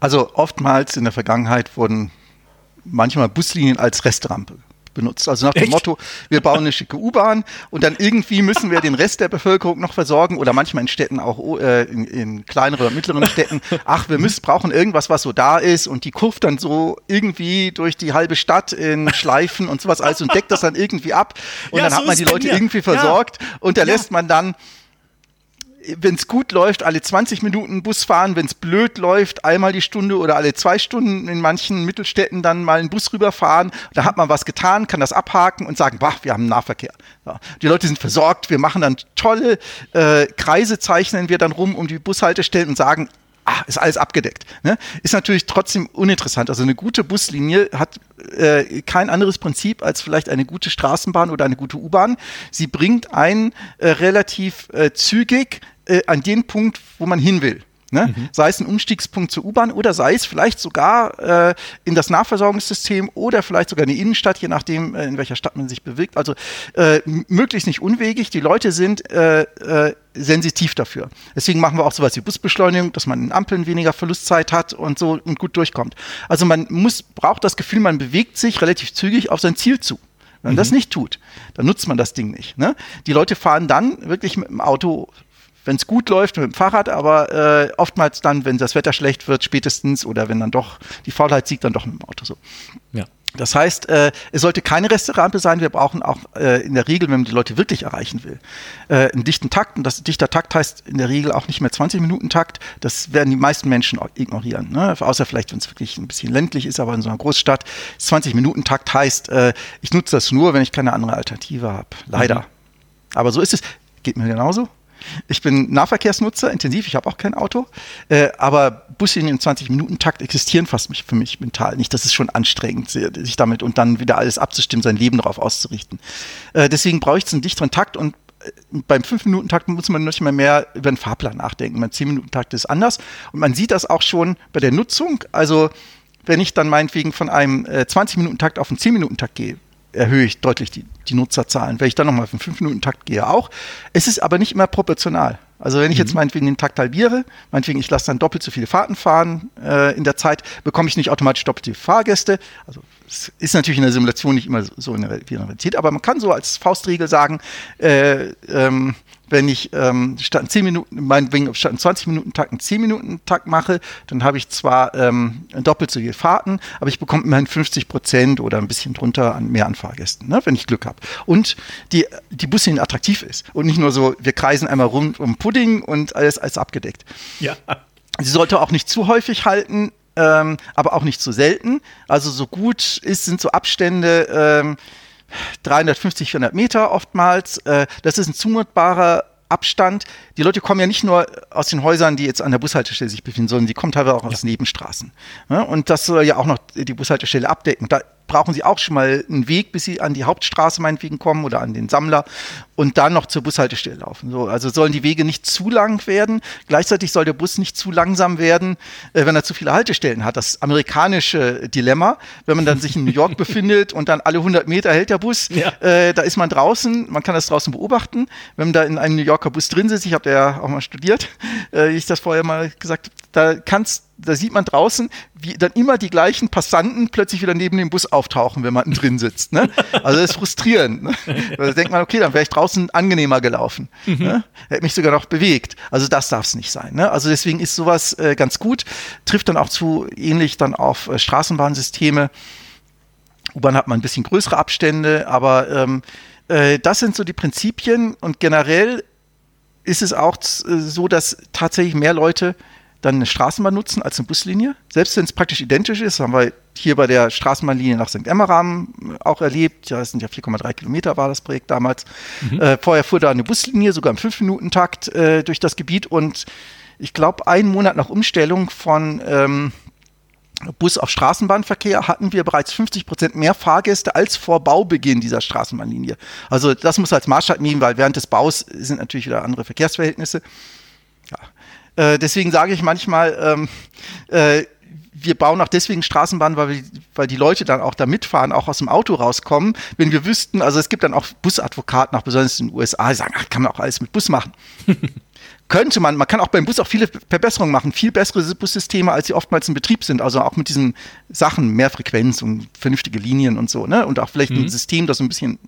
Speaker 3: Also oftmals in der Vergangenheit wurden manchmal Buslinien als Restrampe benutzt. Also nach dem Echt? Motto, wir bauen eine schicke U-Bahn und dann irgendwie müssen wir den Rest der Bevölkerung noch versorgen oder manchmal in Städten auch oh, äh, in, in kleineren oder mittleren Städten. Ach, wir müssen, brauchen irgendwas, was so da ist und die kurft dann so irgendwie durch die halbe Stadt in Schleifen und sowas alles und deckt das dann irgendwie ab und ja, dann so hat man die Leute irgendwie versorgt ja. und da lässt man dann wenn es gut läuft, alle 20 Minuten Bus fahren, wenn es blöd läuft, einmal die Stunde oder alle zwei Stunden in manchen Mittelstädten dann mal einen Bus rüberfahren. Da hat man was getan, kann das abhaken und sagen, wach, wir haben Nahverkehr. Ja. Die Leute sind versorgt, wir machen dann tolle äh, Kreise, zeichnen wir dann rum um die Bushaltestellen und sagen, ah, ist alles abgedeckt. Ne? Ist natürlich trotzdem uninteressant. Also eine gute Buslinie hat äh, kein anderes Prinzip als vielleicht eine gute Straßenbahn oder eine gute U-Bahn. Sie bringt einen äh, relativ äh, zügig äh, an den Punkt, wo man hin will. Ne? Mhm. Sei es ein Umstiegspunkt zur U-Bahn oder sei es vielleicht sogar äh, in das Nahversorgungssystem oder vielleicht sogar in die Innenstadt, je nachdem, äh, in welcher Stadt man sich bewegt. Also äh, möglichst nicht unwegig. Die Leute sind äh, äh, sensitiv dafür. Deswegen machen wir auch sowas wie Busbeschleunigung, dass man in Ampeln weniger Verlustzeit hat und so und gut durchkommt. Also man muss, braucht das Gefühl, man bewegt sich relativ zügig auf sein Ziel zu. Wenn man mhm. das nicht tut, dann nutzt man das Ding nicht. Ne? Die Leute fahren dann wirklich mit dem Auto wenn es gut läuft mit dem Fahrrad, aber äh, oftmals dann, wenn das Wetter schlecht wird, spätestens oder wenn dann doch die Faulheit siegt, dann doch mit dem Auto so. Ja. Das heißt, äh, es sollte keine Resterampe sein. Wir brauchen auch äh, in der Regel, wenn man die Leute wirklich erreichen will, äh, einen dichten Takt. Und das dichter Takt heißt in der Regel auch nicht mehr 20 Minuten Takt. Das werden die meisten Menschen ignorieren. Ne? Außer vielleicht, wenn es wirklich ein bisschen ländlich ist, aber in so einer Großstadt. 20 Minuten Takt heißt, äh, ich nutze das nur, wenn ich keine andere Alternative habe. Leider. Mhm. Aber so ist es. Geht mir genauso. Ich bin Nahverkehrsnutzer, intensiv, ich habe auch kein Auto, äh, aber Buslinien im 20-Minuten-Takt existieren fast mich, für mich mental nicht. Das ist schon anstrengend, sich damit und dann wieder alles abzustimmen, sein Leben darauf auszurichten. Äh, deswegen brauche ich einen dichteren Takt und äh, beim 5-Minuten-Takt muss man nicht mehr mehr über den Fahrplan nachdenken. Beim 10-Minuten-Takt ist anders und man sieht das auch schon bei der Nutzung. Also wenn ich dann meinetwegen von einem äh, 20-Minuten-Takt auf einen 10-Minuten-Takt gehe, erhöhe ich deutlich die, die Nutzerzahlen. Wenn ich dann nochmal auf einen 5-Minuten-Takt gehe, auch. Es ist aber nicht immer proportional. Also wenn ich jetzt mhm. meinetwegen den Takt halbiere, meinetwegen ich lasse dann doppelt so viele Fahrten fahren äh, in der Zeit, bekomme ich nicht automatisch doppelte Fahrgäste. Also es ist natürlich in der Simulation nicht immer so in der Realität, aber man kann so als Faustregel sagen, äh, ähm, wenn ich ähm, statt einen 10 Minuten, meinetwegen statt einen 20 Minuten Takt einen 10 Minuten Takt mache, dann habe ich zwar ähm, doppelt so viele Fahrten, aber ich bekomme immerhin 50 Prozent oder ein bisschen drunter an mehr an Fahrgästen, ne, wenn ich Glück habe. Und die, die Buslinie attraktiv ist und nicht nur so, wir kreisen einmal rund um Pudding und alles als abgedeckt. Ja. Sie sollte auch nicht zu häufig halten, ähm, aber auch nicht zu selten. Also so gut ist, sind so Abstände, ähm, 350, 400 Meter oftmals. Äh, das ist ein zumutbarer Abstand. Die Leute kommen ja nicht nur aus den Häusern, die jetzt an der Bushaltestelle sich befinden, sondern die kommen teilweise auch aus ja. Nebenstraßen. und das soll ja auch noch die Bushaltestelle abdecken. Da brauchen sie auch schon mal einen Weg, bis sie an die Hauptstraße meinetwegen kommen oder an den Sammler und dann noch zur Bushaltestelle laufen. So, also sollen die Wege nicht zu lang werden. Gleichzeitig soll der Bus nicht zu langsam werden, äh, wenn er zu viele Haltestellen hat. Das amerikanische Dilemma, wenn man dann sich in New York befindet und dann alle 100 Meter hält der Bus, ja. äh, da ist man draußen, man kann das draußen beobachten. Wenn man da in einem New Yorker Bus drin sitzt, ich habe ja auch mal studiert, äh, ich das vorher mal gesagt, da kannst da sieht man draußen, wie dann immer die gleichen Passanten plötzlich wieder neben dem Bus auftauchen, wenn man drin sitzt. Ne? Also das ist frustrierend. Ne? Da denkt man, okay, dann wäre ich draußen angenehmer gelaufen. Mhm. Ne? Hätte mich sogar noch bewegt. Also das darf es nicht sein. Ne? Also deswegen ist sowas äh, ganz gut. Trifft dann auch zu ähnlich dann auf äh, Straßenbahnsysteme. U-Bahn hat man ein bisschen größere Abstände, aber ähm, äh, das sind so die Prinzipien und generell ist es auch äh, so, dass tatsächlich mehr Leute dann eine Straßenbahn nutzen als eine Buslinie. Selbst wenn es praktisch identisch ist, haben wir hier bei der Straßenbahnlinie nach St. Emmeram auch erlebt. Ja, das sind ja 4,3 Kilometer war das Projekt damals. Mhm. Äh, vorher fuhr da eine Buslinie, sogar im 5-Minuten-Takt äh, durch das Gebiet und ich glaube, einen Monat nach Umstellung von ähm, Bus auf Straßenbahnverkehr hatten wir bereits 50 Prozent mehr Fahrgäste als vor Baubeginn dieser Straßenbahnlinie. Also das muss als Maßstab nehmen, weil während des Baus sind natürlich wieder andere Verkehrsverhältnisse. Äh, deswegen sage ich manchmal, ähm, äh, wir bauen auch deswegen Straßenbahnen, weil, weil die Leute dann auch da mitfahren, auch aus dem Auto rauskommen. Wenn wir wüssten, also es gibt dann auch Busadvokaten, auch besonders in den USA, die sagen, ach, kann man auch alles mit Bus machen. könnte man, man kann auch beim Bus auch viele Verbesserungen machen, viel bessere Bussysteme, als sie oftmals in Betrieb sind. Also auch mit diesen Sachen, mehr Frequenz und vernünftige Linien und so, ne? Und auch vielleicht mhm. ein System, das ein bisschen.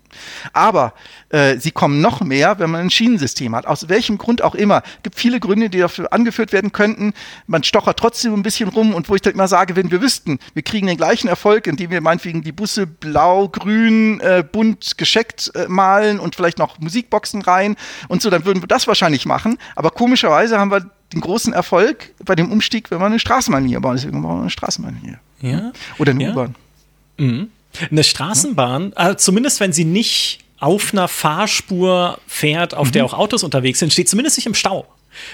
Speaker 3: Aber äh, sie kommen noch mehr, wenn man ein Schienensystem hat. Aus welchem Grund auch immer. Es gibt viele Gründe, die dafür angeführt werden könnten. Man stochert trotzdem ein bisschen rum und wo ich dann immer sage, wenn wir wüssten, wir kriegen den gleichen Erfolg, indem wir meinetwegen die Busse blau, grün, äh, bunt gescheckt äh, malen und vielleicht noch Musikboxen rein und so, dann würden wir das wahrscheinlich machen. Aber komischerweise haben wir den großen Erfolg bei dem Umstieg, wenn wir eine Straßenbahn bauen. Deswegen brauchen wir eine Straßenbahn hier.
Speaker 2: Ja.
Speaker 3: Oder eine
Speaker 2: ja.
Speaker 3: U-Bahn.
Speaker 2: Mhm. Eine Straßenbahn, also zumindest wenn sie nicht auf einer Fahrspur fährt, auf mhm. der auch Autos unterwegs sind, steht zumindest nicht im Stau.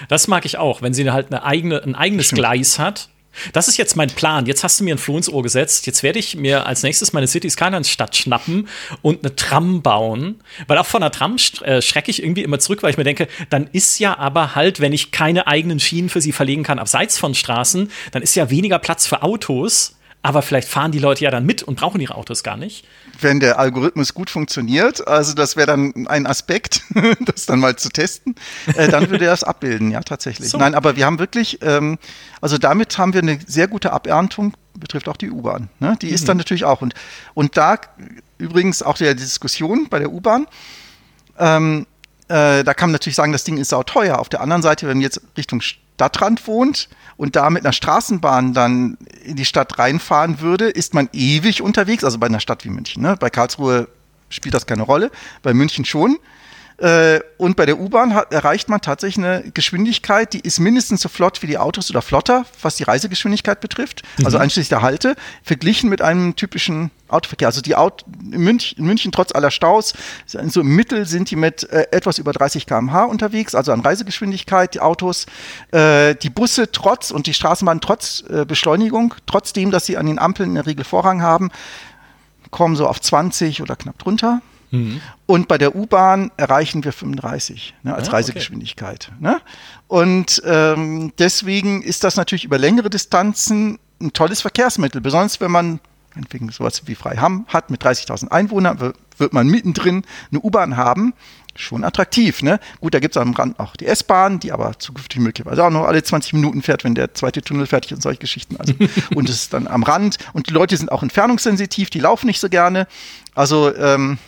Speaker 2: Das mag ich auch, wenn sie halt eine eigene, ein eigenes. Gleis hat. Das ist jetzt mein Plan. Jetzt hast du mir ein Floh ins Ohr gesetzt. Jetzt werde ich mir als nächstes meine City Skylines Stadt schnappen und eine Tram bauen. Weil auch von einer Tram äh, schrecke ich irgendwie immer zurück, weil ich mir denke, dann ist ja aber halt, wenn ich keine eigenen Schienen für sie verlegen kann, abseits von Straßen, dann ist ja weniger Platz für Autos aber vielleicht fahren die Leute ja dann mit und brauchen ihre Autos gar nicht.
Speaker 3: Wenn der Algorithmus gut funktioniert, also das wäre dann ein Aspekt, das dann mal zu testen, äh, dann würde er das abbilden, ja, tatsächlich. So. Nein, aber wir haben wirklich, ähm, also damit haben wir eine sehr gute Aberntung, betrifft auch die U-Bahn. Ne? Die mhm. ist dann natürlich auch. Und, und da übrigens auch der Diskussion bei der U-Bahn, ähm, äh, da kann man natürlich sagen, das Ding ist sau teuer. Auf der anderen Seite, wenn man jetzt Richtung Stadtrand wohnt und da mit einer Straßenbahn dann in die Stadt reinfahren würde, ist man ewig unterwegs, also bei einer Stadt wie München. Ne? Bei Karlsruhe spielt das keine Rolle, bei München schon. Äh, und bei der U-Bahn erreicht man tatsächlich eine Geschwindigkeit, die ist mindestens so flott wie die Autos oder flotter, was die Reisegeschwindigkeit betrifft, mhm. also einschließlich der Halte, verglichen mit einem typischen Autoverkehr. Also die Auto, in, München, in München trotz aller Staus, so im Mittel sind die mit äh, etwas über 30 km/h unterwegs, also an Reisegeschwindigkeit, die Autos, äh, die Busse trotz und die Straßenbahn trotz äh, Beschleunigung, trotzdem, dass sie an den Ampeln in der Regel Vorrang haben, kommen so auf 20 oder knapp drunter. Mhm. Und bei der U-Bahn erreichen wir 35 ne, als ja, Reisegeschwindigkeit. Okay. Ne? Und ähm, deswegen ist das natürlich über längere Distanzen ein tolles Verkehrsmittel, besonders wenn man wegen sowas wie Freiham hat mit 30.000 Einwohnern, wird man mittendrin eine U-Bahn haben. Schon attraktiv, ne? Gut, da gibt es am Rand auch die S-Bahn, die aber zukünftig möglicherweise auch noch alle 20 Minuten fährt, wenn der zweite Tunnel fertig ist und solche Geschichten. Also, und es ist dann am Rand. Und die Leute sind auch entfernungssensitiv, die laufen nicht so gerne. Also, ähm,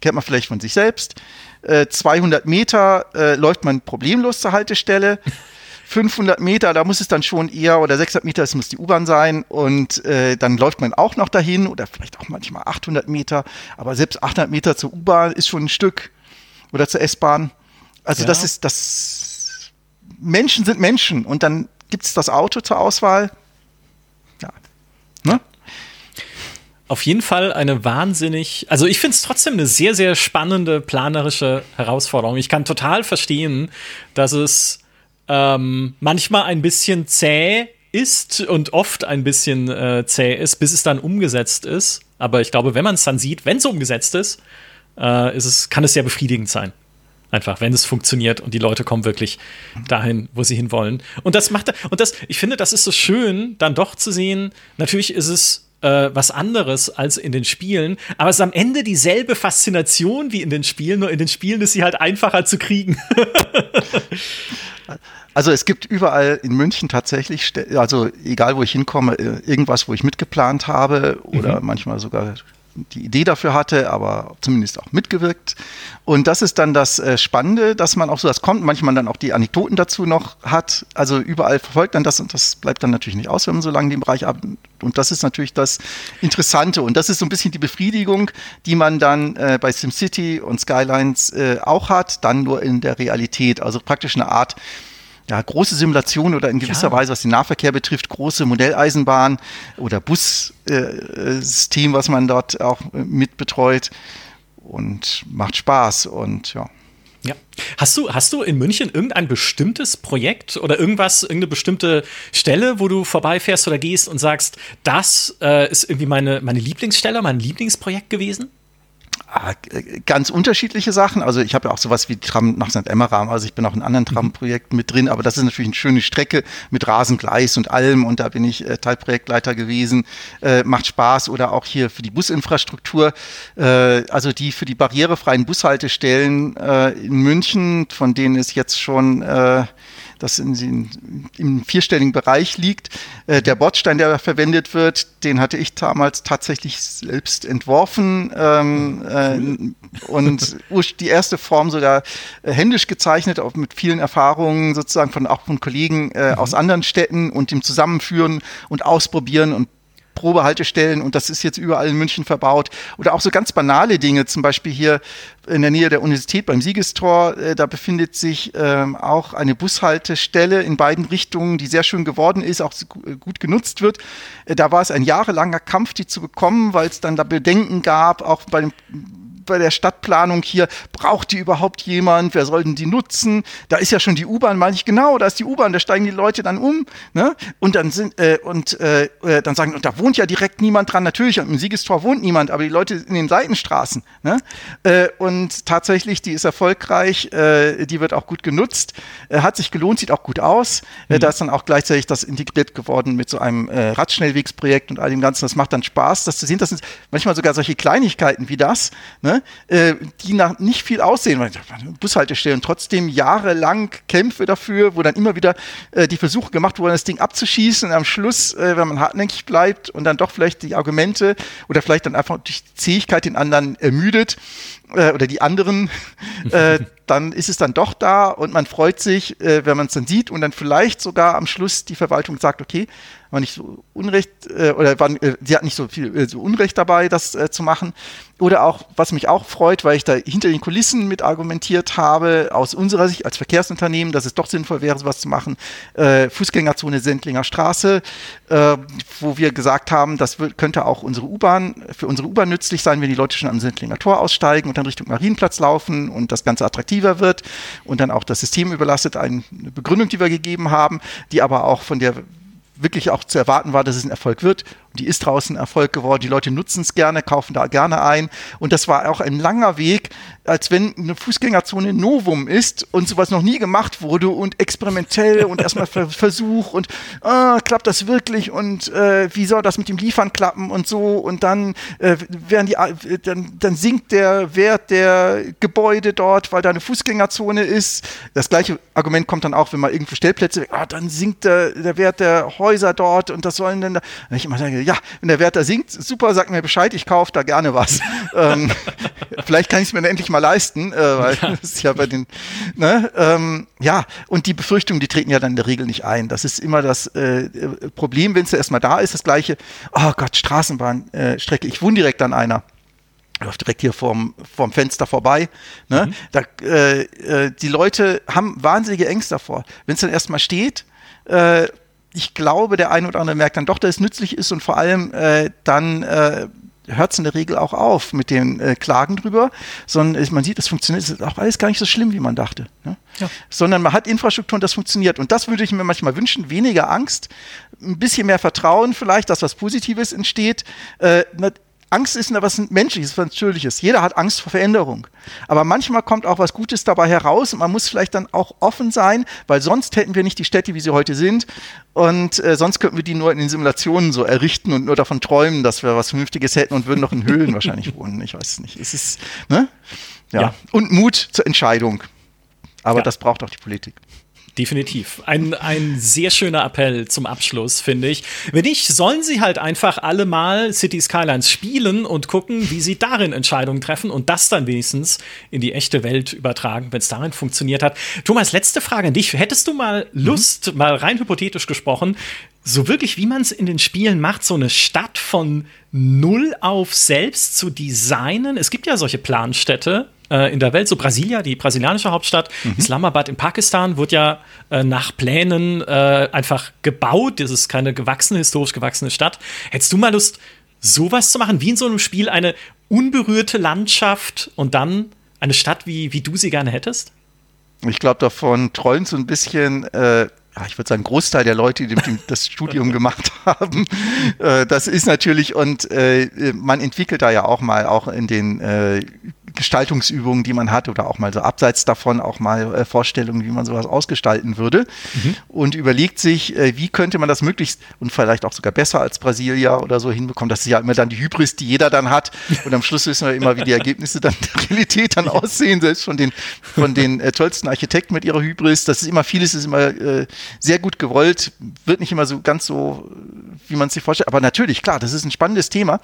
Speaker 3: kennt man vielleicht von sich selbst. Äh, 200 Meter äh, läuft man problemlos zur Haltestelle. 500 Meter, da muss es dann schon eher, oder 600 Meter, das muss die U-Bahn sein. Und äh, dann läuft man auch noch dahin, oder vielleicht auch manchmal 800 Meter. Aber selbst 800 Meter zur U-Bahn ist schon ein Stück. Oder zur S-Bahn. Also ja. das ist, das, Menschen sind Menschen. Und dann gibt es das Auto zur Auswahl. Ja. Ne?
Speaker 2: Auf jeden Fall eine wahnsinnig, also ich finde es trotzdem eine sehr, sehr spannende planerische Herausforderung. Ich kann total verstehen, dass es ähm, manchmal ein bisschen zäh ist und oft ein bisschen äh, zäh ist, bis es dann umgesetzt ist. Aber ich glaube, wenn man es dann sieht, wenn es umgesetzt ist, äh, ist es, kann es sehr befriedigend sein. Einfach, wenn es funktioniert und die Leute kommen wirklich dahin, wo sie hinwollen. Und das macht, und das, ich finde, das ist so schön, dann doch zu sehen. Natürlich ist es äh, was anderes als in den Spielen, aber es ist am Ende dieselbe Faszination wie in den Spielen, nur in den Spielen ist sie halt einfacher zu kriegen.
Speaker 3: Also es gibt überall in München tatsächlich, also egal wo ich hinkomme, äh, irgendwas, wo ich mitgeplant habe oder mhm. manchmal sogar die Idee dafür hatte, aber zumindest auch mitgewirkt. Und das ist dann das äh, Spannende, dass man auch so das kommt, manchmal dann auch die Anekdoten dazu noch hat. Also überall verfolgt dann das und das bleibt dann natürlich nicht aus, wenn man so lange den Bereich ab. Und das ist natürlich das Interessante. Und das ist so ein bisschen die Befriedigung, die man dann äh, bei SimCity und Skylines äh, auch hat, dann nur in der Realität. Also praktisch eine Art ja, große Simulation oder in gewisser ja. Weise, was den Nahverkehr betrifft, große Modelleisenbahn oder Bussystem, äh, was man dort auch äh, mit betreut und macht Spaß und ja.
Speaker 2: Ja. Hast du, hast du in München irgendein bestimmtes Projekt oder irgendwas, irgendeine bestimmte Stelle, wo du vorbeifährst oder gehst und sagst, das äh, ist irgendwie meine, meine Lieblingsstelle, mein Lieblingsprojekt gewesen?
Speaker 3: Ah, ganz unterschiedliche Sachen. Also ich habe ja auch sowas wie Tram nach St. Emmeram, also ich bin auch in anderen mhm. Tramprojekten mit drin, aber das ist natürlich eine schöne Strecke mit Rasengleis und allem und da bin ich äh, Teilprojektleiter gewesen. Äh, macht Spaß oder auch hier für die Businfrastruktur, äh, also die für die barrierefreien Bushaltestellen äh, in München, von denen es jetzt schon äh, das in, in, im vierstelligen Bereich liegt. Äh, der Bordstein, der verwendet wird, den hatte ich damals tatsächlich selbst entworfen ähm, äh, und die erste Form sogar äh, händisch gezeichnet, auch mit vielen Erfahrungen sozusagen von auch von Kollegen äh, mhm. aus anderen Städten und dem Zusammenführen und Ausprobieren und Probehaltestellen und das ist jetzt überall in München verbaut. Oder auch so ganz banale Dinge, zum Beispiel hier in der Nähe der Universität beim Siegestor, äh, da befindet sich ähm, auch eine Bushaltestelle in beiden Richtungen, die sehr schön geworden ist, auch gut genutzt wird. Äh, da war es ein jahrelanger Kampf, die zu bekommen, weil es dann da Bedenken gab, auch bei dem bei der Stadtplanung hier, braucht die überhaupt jemand? Wer soll denn die nutzen? Da ist ja schon die U-Bahn, meine ich, genau, da ist die U-Bahn, da steigen die Leute dann um. Ne? Und dann sind, äh, und äh, äh, dann sagen, und da wohnt ja direkt niemand dran. Natürlich, im Siegestor wohnt niemand, aber die Leute in den Seitenstraßen. Ne? Äh, und tatsächlich, die ist erfolgreich, äh, die wird auch gut genutzt, äh, hat sich gelohnt, sieht auch gut aus. Mhm. da ist dann auch gleichzeitig das integriert geworden mit so einem Radschnellwegsprojekt und all dem Ganzen. Das macht dann Spaß, das zu sehen. Das sind manchmal sogar solche Kleinigkeiten wie das, ne? Äh, die nach nicht viel aussehen. Bushaltestellen, trotzdem jahrelang Kämpfe dafür, wo dann immer wieder äh, die Versuche gemacht wurden, das Ding abzuschießen und am Schluss, äh, wenn man hartnäckig bleibt und dann doch vielleicht die Argumente oder vielleicht dann einfach durch die Zähigkeit den anderen ermüdet äh, oder die anderen, dann ist es dann doch da und man freut sich, wenn man es dann sieht und dann vielleicht sogar am Schluss die Verwaltung sagt, okay, war nicht so Unrecht äh, oder waren, äh, sie hat nicht so viel äh, so Unrecht dabei, das äh, zu machen. Oder auch, was mich auch freut, weil ich da hinter den Kulissen mit argumentiert habe, aus unserer Sicht als Verkehrsunternehmen, dass es doch sinnvoll wäre, sowas zu machen. Äh, Fußgängerzone Sendlinger Straße, äh, wo wir gesagt haben, das könnte auch unsere U-Bahn, für unsere U-Bahn nützlich sein, wenn die Leute schon am Sendlinger Tor aussteigen und dann Richtung Marienplatz laufen und das Ganze attraktiver wird und dann auch das System überlastet. Eine Begründung, die wir gegeben haben, die aber auch von der wirklich auch zu erwarten war, dass es ein Erfolg wird. Die ist draußen Erfolg geworden. Die Leute nutzen es gerne, kaufen da gerne ein. Und das war auch ein langer Weg, als wenn eine Fußgängerzone Novum ist und sowas noch nie gemacht wurde und experimentell und erstmal Versuch und äh, klappt das wirklich und äh, wie soll das mit dem Liefern klappen und so. Und dann äh, werden die, äh, dann, dann sinkt der Wert der Gebäude dort, weil da eine Fußgängerzone ist. Das gleiche Argument kommt dann auch, wenn man irgendwo Stellplätze, ah, dann sinkt der, der Wert der Häuser dort und das sollen dann da. Ich immer sage, ja, wenn der Wert da sinkt, super, sag mir Bescheid, ich kaufe da gerne was. ähm, vielleicht kann ich es mir endlich mal leisten, äh, weil ja. das ist ja bei den, ne, ähm, ja, und die Befürchtungen, die treten ja dann in der Regel nicht ein. Das ist immer das äh, Problem, wenn es erstmal da ist, das gleiche, oh Gott, Straßenbahnstrecke, ich wohne direkt an einer läuft direkt hier vorm, vorm Fenster vorbei. Ne? Mhm. Da, äh, äh, die Leute haben wahnsinnige Ängste davor. Wenn es dann erstmal steht, äh, ich glaube, der eine oder andere merkt dann doch, dass es nützlich ist und vor allem äh, dann äh, hört es in der Regel auch auf mit den äh, Klagen drüber, sondern man sieht, es funktioniert, es ist auch alles gar nicht so schlimm, wie man dachte. Ne? Ja. Sondern man hat Infrastruktur und das funktioniert. Und das würde ich mir manchmal wünschen, weniger Angst, ein bisschen mehr Vertrauen vielleicht, dass was Positives entsteht. Äh, Angst ist was Menschliches, was Natürliches. Jeder hat Angst vor Veränderung. Aber manchmal kommt auch was Gutes dabei heraus und man muss vielleicht dann auch offen sein, weil sonst hätten wir nicht die Städte, wie sie heute sind. Und äh, sonst könnten wir die nur in den Simulationen so errichten und nur davon träumen, dass wir was Vernünftiges hätten und würden noch in Höhlen wahrscheinlich wohnen. Ich weiß es nicht. Es ist, ne? ja. ja. Und Mut zur Entscheidung. Aber ja. das braucht auch die Politik.
Speaker 2: Definitiv. Ein, ein sehr schöner Appell zum Abschluss, finde ich. Wenn nicht, sollen sie halt einfach alle mal City Skylines spielen und gucken, wie sie darin Entscheidungen treffen und das dann wenigstens in die echte Welt übertragen, wenn es darin funktioniert hat. Thomas, letzte Frage an dich. Hättest du mal Lust, mhm. mal rein hypothetisch gesprochen, so wirklich, wie man es in den Spielen macht, so eine Stadt von null auf selbst zu designen? Es gibt ja solche Planstädte äh, in der Welt. So Brasilia, die brasilianische Hauptstadt, mhm. Islamabad in Pakistan wird ja äh, nach Plänen äh, einfach gebaut. Das ist keine gewachsene, historisch gewachsene Stadt. Hättest du mal Lust, sowas zu machen, wie in so einem Spiel eine unberührte Landschaft und dann eine Stadt, wie, wie du sie gerne hättest?
Speaker 3: Ich glaube, davon träumt so ein bisschen äh, ja, ich würde sagen, Großteil der Leute, die das Studium gemacht haben. Äh, das ist natürlich, und äh, man entwickelt da ja auch mal, auch in den Gestaltungsübungen, die man hat oder auch mal so abseits davon auch mal äh, Vorstellungen, wie man sowas ausgestalten würde mhm. und überlegt sich, äh, wie könnte man das möglichst und vielleicht auch sogar besser als Brasilia oder so hinbekommen. Das ist ja immer dann die Hybris, die jeder dann hat und am Schluss wissen wir immer, wie die Ergebnisse dann der Realität dann aussehen, selbst von den, von den äh, tollsten Architekten mit ihrer Hybris. Das ist immer, vieles ist immer äh, sehr gut gewollt, wird nicht immer so ganz so, wie man es sich vorstellt, aber natürlich, klar, das ist ein spannendes Thema,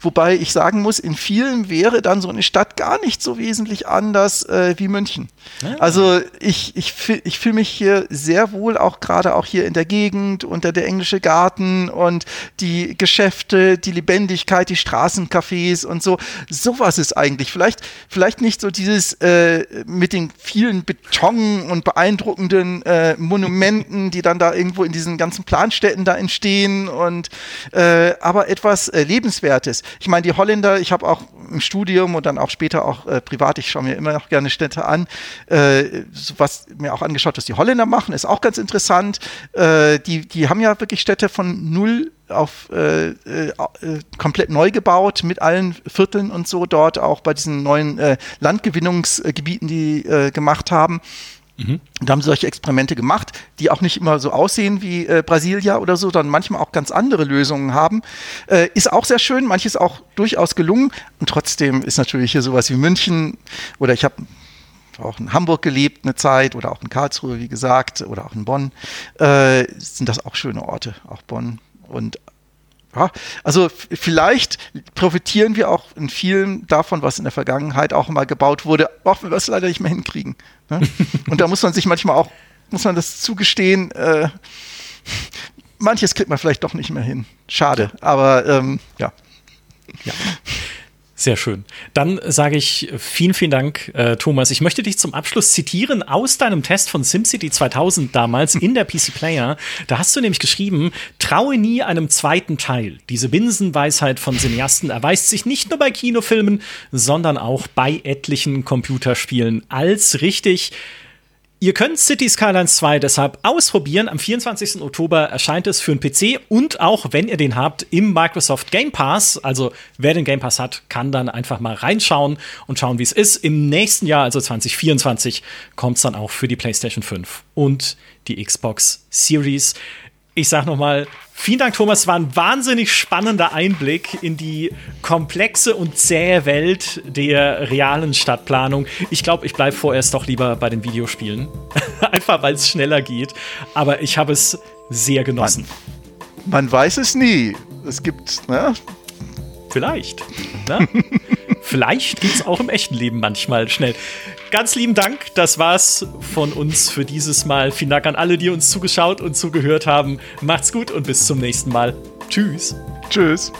Speaker 3: wobei ich sagen muss, in vielen wäre dann so eine Stadt gar gar nicht so wesentlich anders äh, wie München. Ah. Also ich, ich, ich fühle mich hier sehr wohl, auch gerade auch hier in der Gegend, unter der englische Garten und die Geschäfte, die Lebendigkeit, die Straßencafés und so. Sowas ist eigentlich. Vielleicht, vielleicht nicht so dieses äh, mit den vielen Beton und beeindruckenden äh, Monumenten, die dann da irgendwo in diesen ganzen Planstädten da entstehen und äh, aber etwas äh, Lebenswertes. Ich meine, die Holländer, ich habe auch im Studium und dann auch später auch äh, privat, ich schaue mir immer noch gerne Städte an, äh, was mir auch angeschaut, was die Holländer machen, ist auch ganz interessant. Äh, die, die haben ja wirklich Städte von null auf äh, äh, komplett neu gebaut mit allen Vierteln und so dort auch bei diesen neuen äh, Landgewinnungsgebieten, die äh, gemacht haben. Mhm. Da haben sie solche Experimente gemacht, die auch nicht immer so aussehen wie äh, Brasilia oder so, sondern manchmal auch ganz andere Lösungen haben. Äh, ist auch sehr schön, manches auch durchaus gelungen. Und trotzdem ist natürlich hier sowas wie München oder ich habe auch in Hamburg gelebt eine Zeit oder auch in Karlsruhe, wie gesagt, oder auch in Bonn, äh, sind das auch schöne Orte, auch Bonn. Und ja, also vielleicht profitieren wir auch in vielen davon, was in der Vergangenheit auch mal gebaut wurde, auch wenn wir es leider nicht mehr hinkriegen. Ne? Und da muss man sich manchmal auch, muss man das zugestehen, äh, manches kriegt man vielleicht doch nicht mehr hin. Schade, aber ähm, ja.
Speaker 2: ja. Sehr schön. Dann sage ich vielen, vielen Dank, äh, Thomas. Ich möchte dich zum Abschluss zitieren aus deinem Test von SimCity 2000 damals in der PC Player. Da hast du nämlich geschrieben, traue nie einem zweiten Teil. Diese Binsenweisheit von Cineasten erweist sich nicht nur bei Kinofilmen, sondern auch bei etlichen Computerspielen als richtig. Ihr könnt City Skylines 2 deshalb ausprobieren. Am 24. Oktober erscheint es für einen PC und auch, wenn ihr den habt, im Microsoft Game Pass. Also wer den Game Pass hat, kann dann einfach mal reinschauen und schauen, wie es ist. Im nächsten Jahr, also 2024, kommt es dann auch für die PlayStation 5 und die Xbox Series. Ich sag noch mal, vielen Dank, Thomas. War ein wahnsinnig spannender Einblick in die komplexe und zähe Welt der realen Stadtplanung. Ich glaube, ich bleibe vorerst doch lieber bei den Videospielen. Einfach, weil es schneller geht. Aber ich habe es sehr genossen.
Speaker 3: Man, man, weiß es nie. Es gibt, ne?
Speaker 2: Vielleicht. Ne? Vielleicht geht es auch im echten Leben manchmal schnell. Ganz lieben Dank. Das war's von uns für dieses Mal. Vielen Dank an alle, die uns zugeschaut und zugehört haben. Macht's gut und bis zum nächsten Mal. Tschüss.
Speaker 3: Tschüss.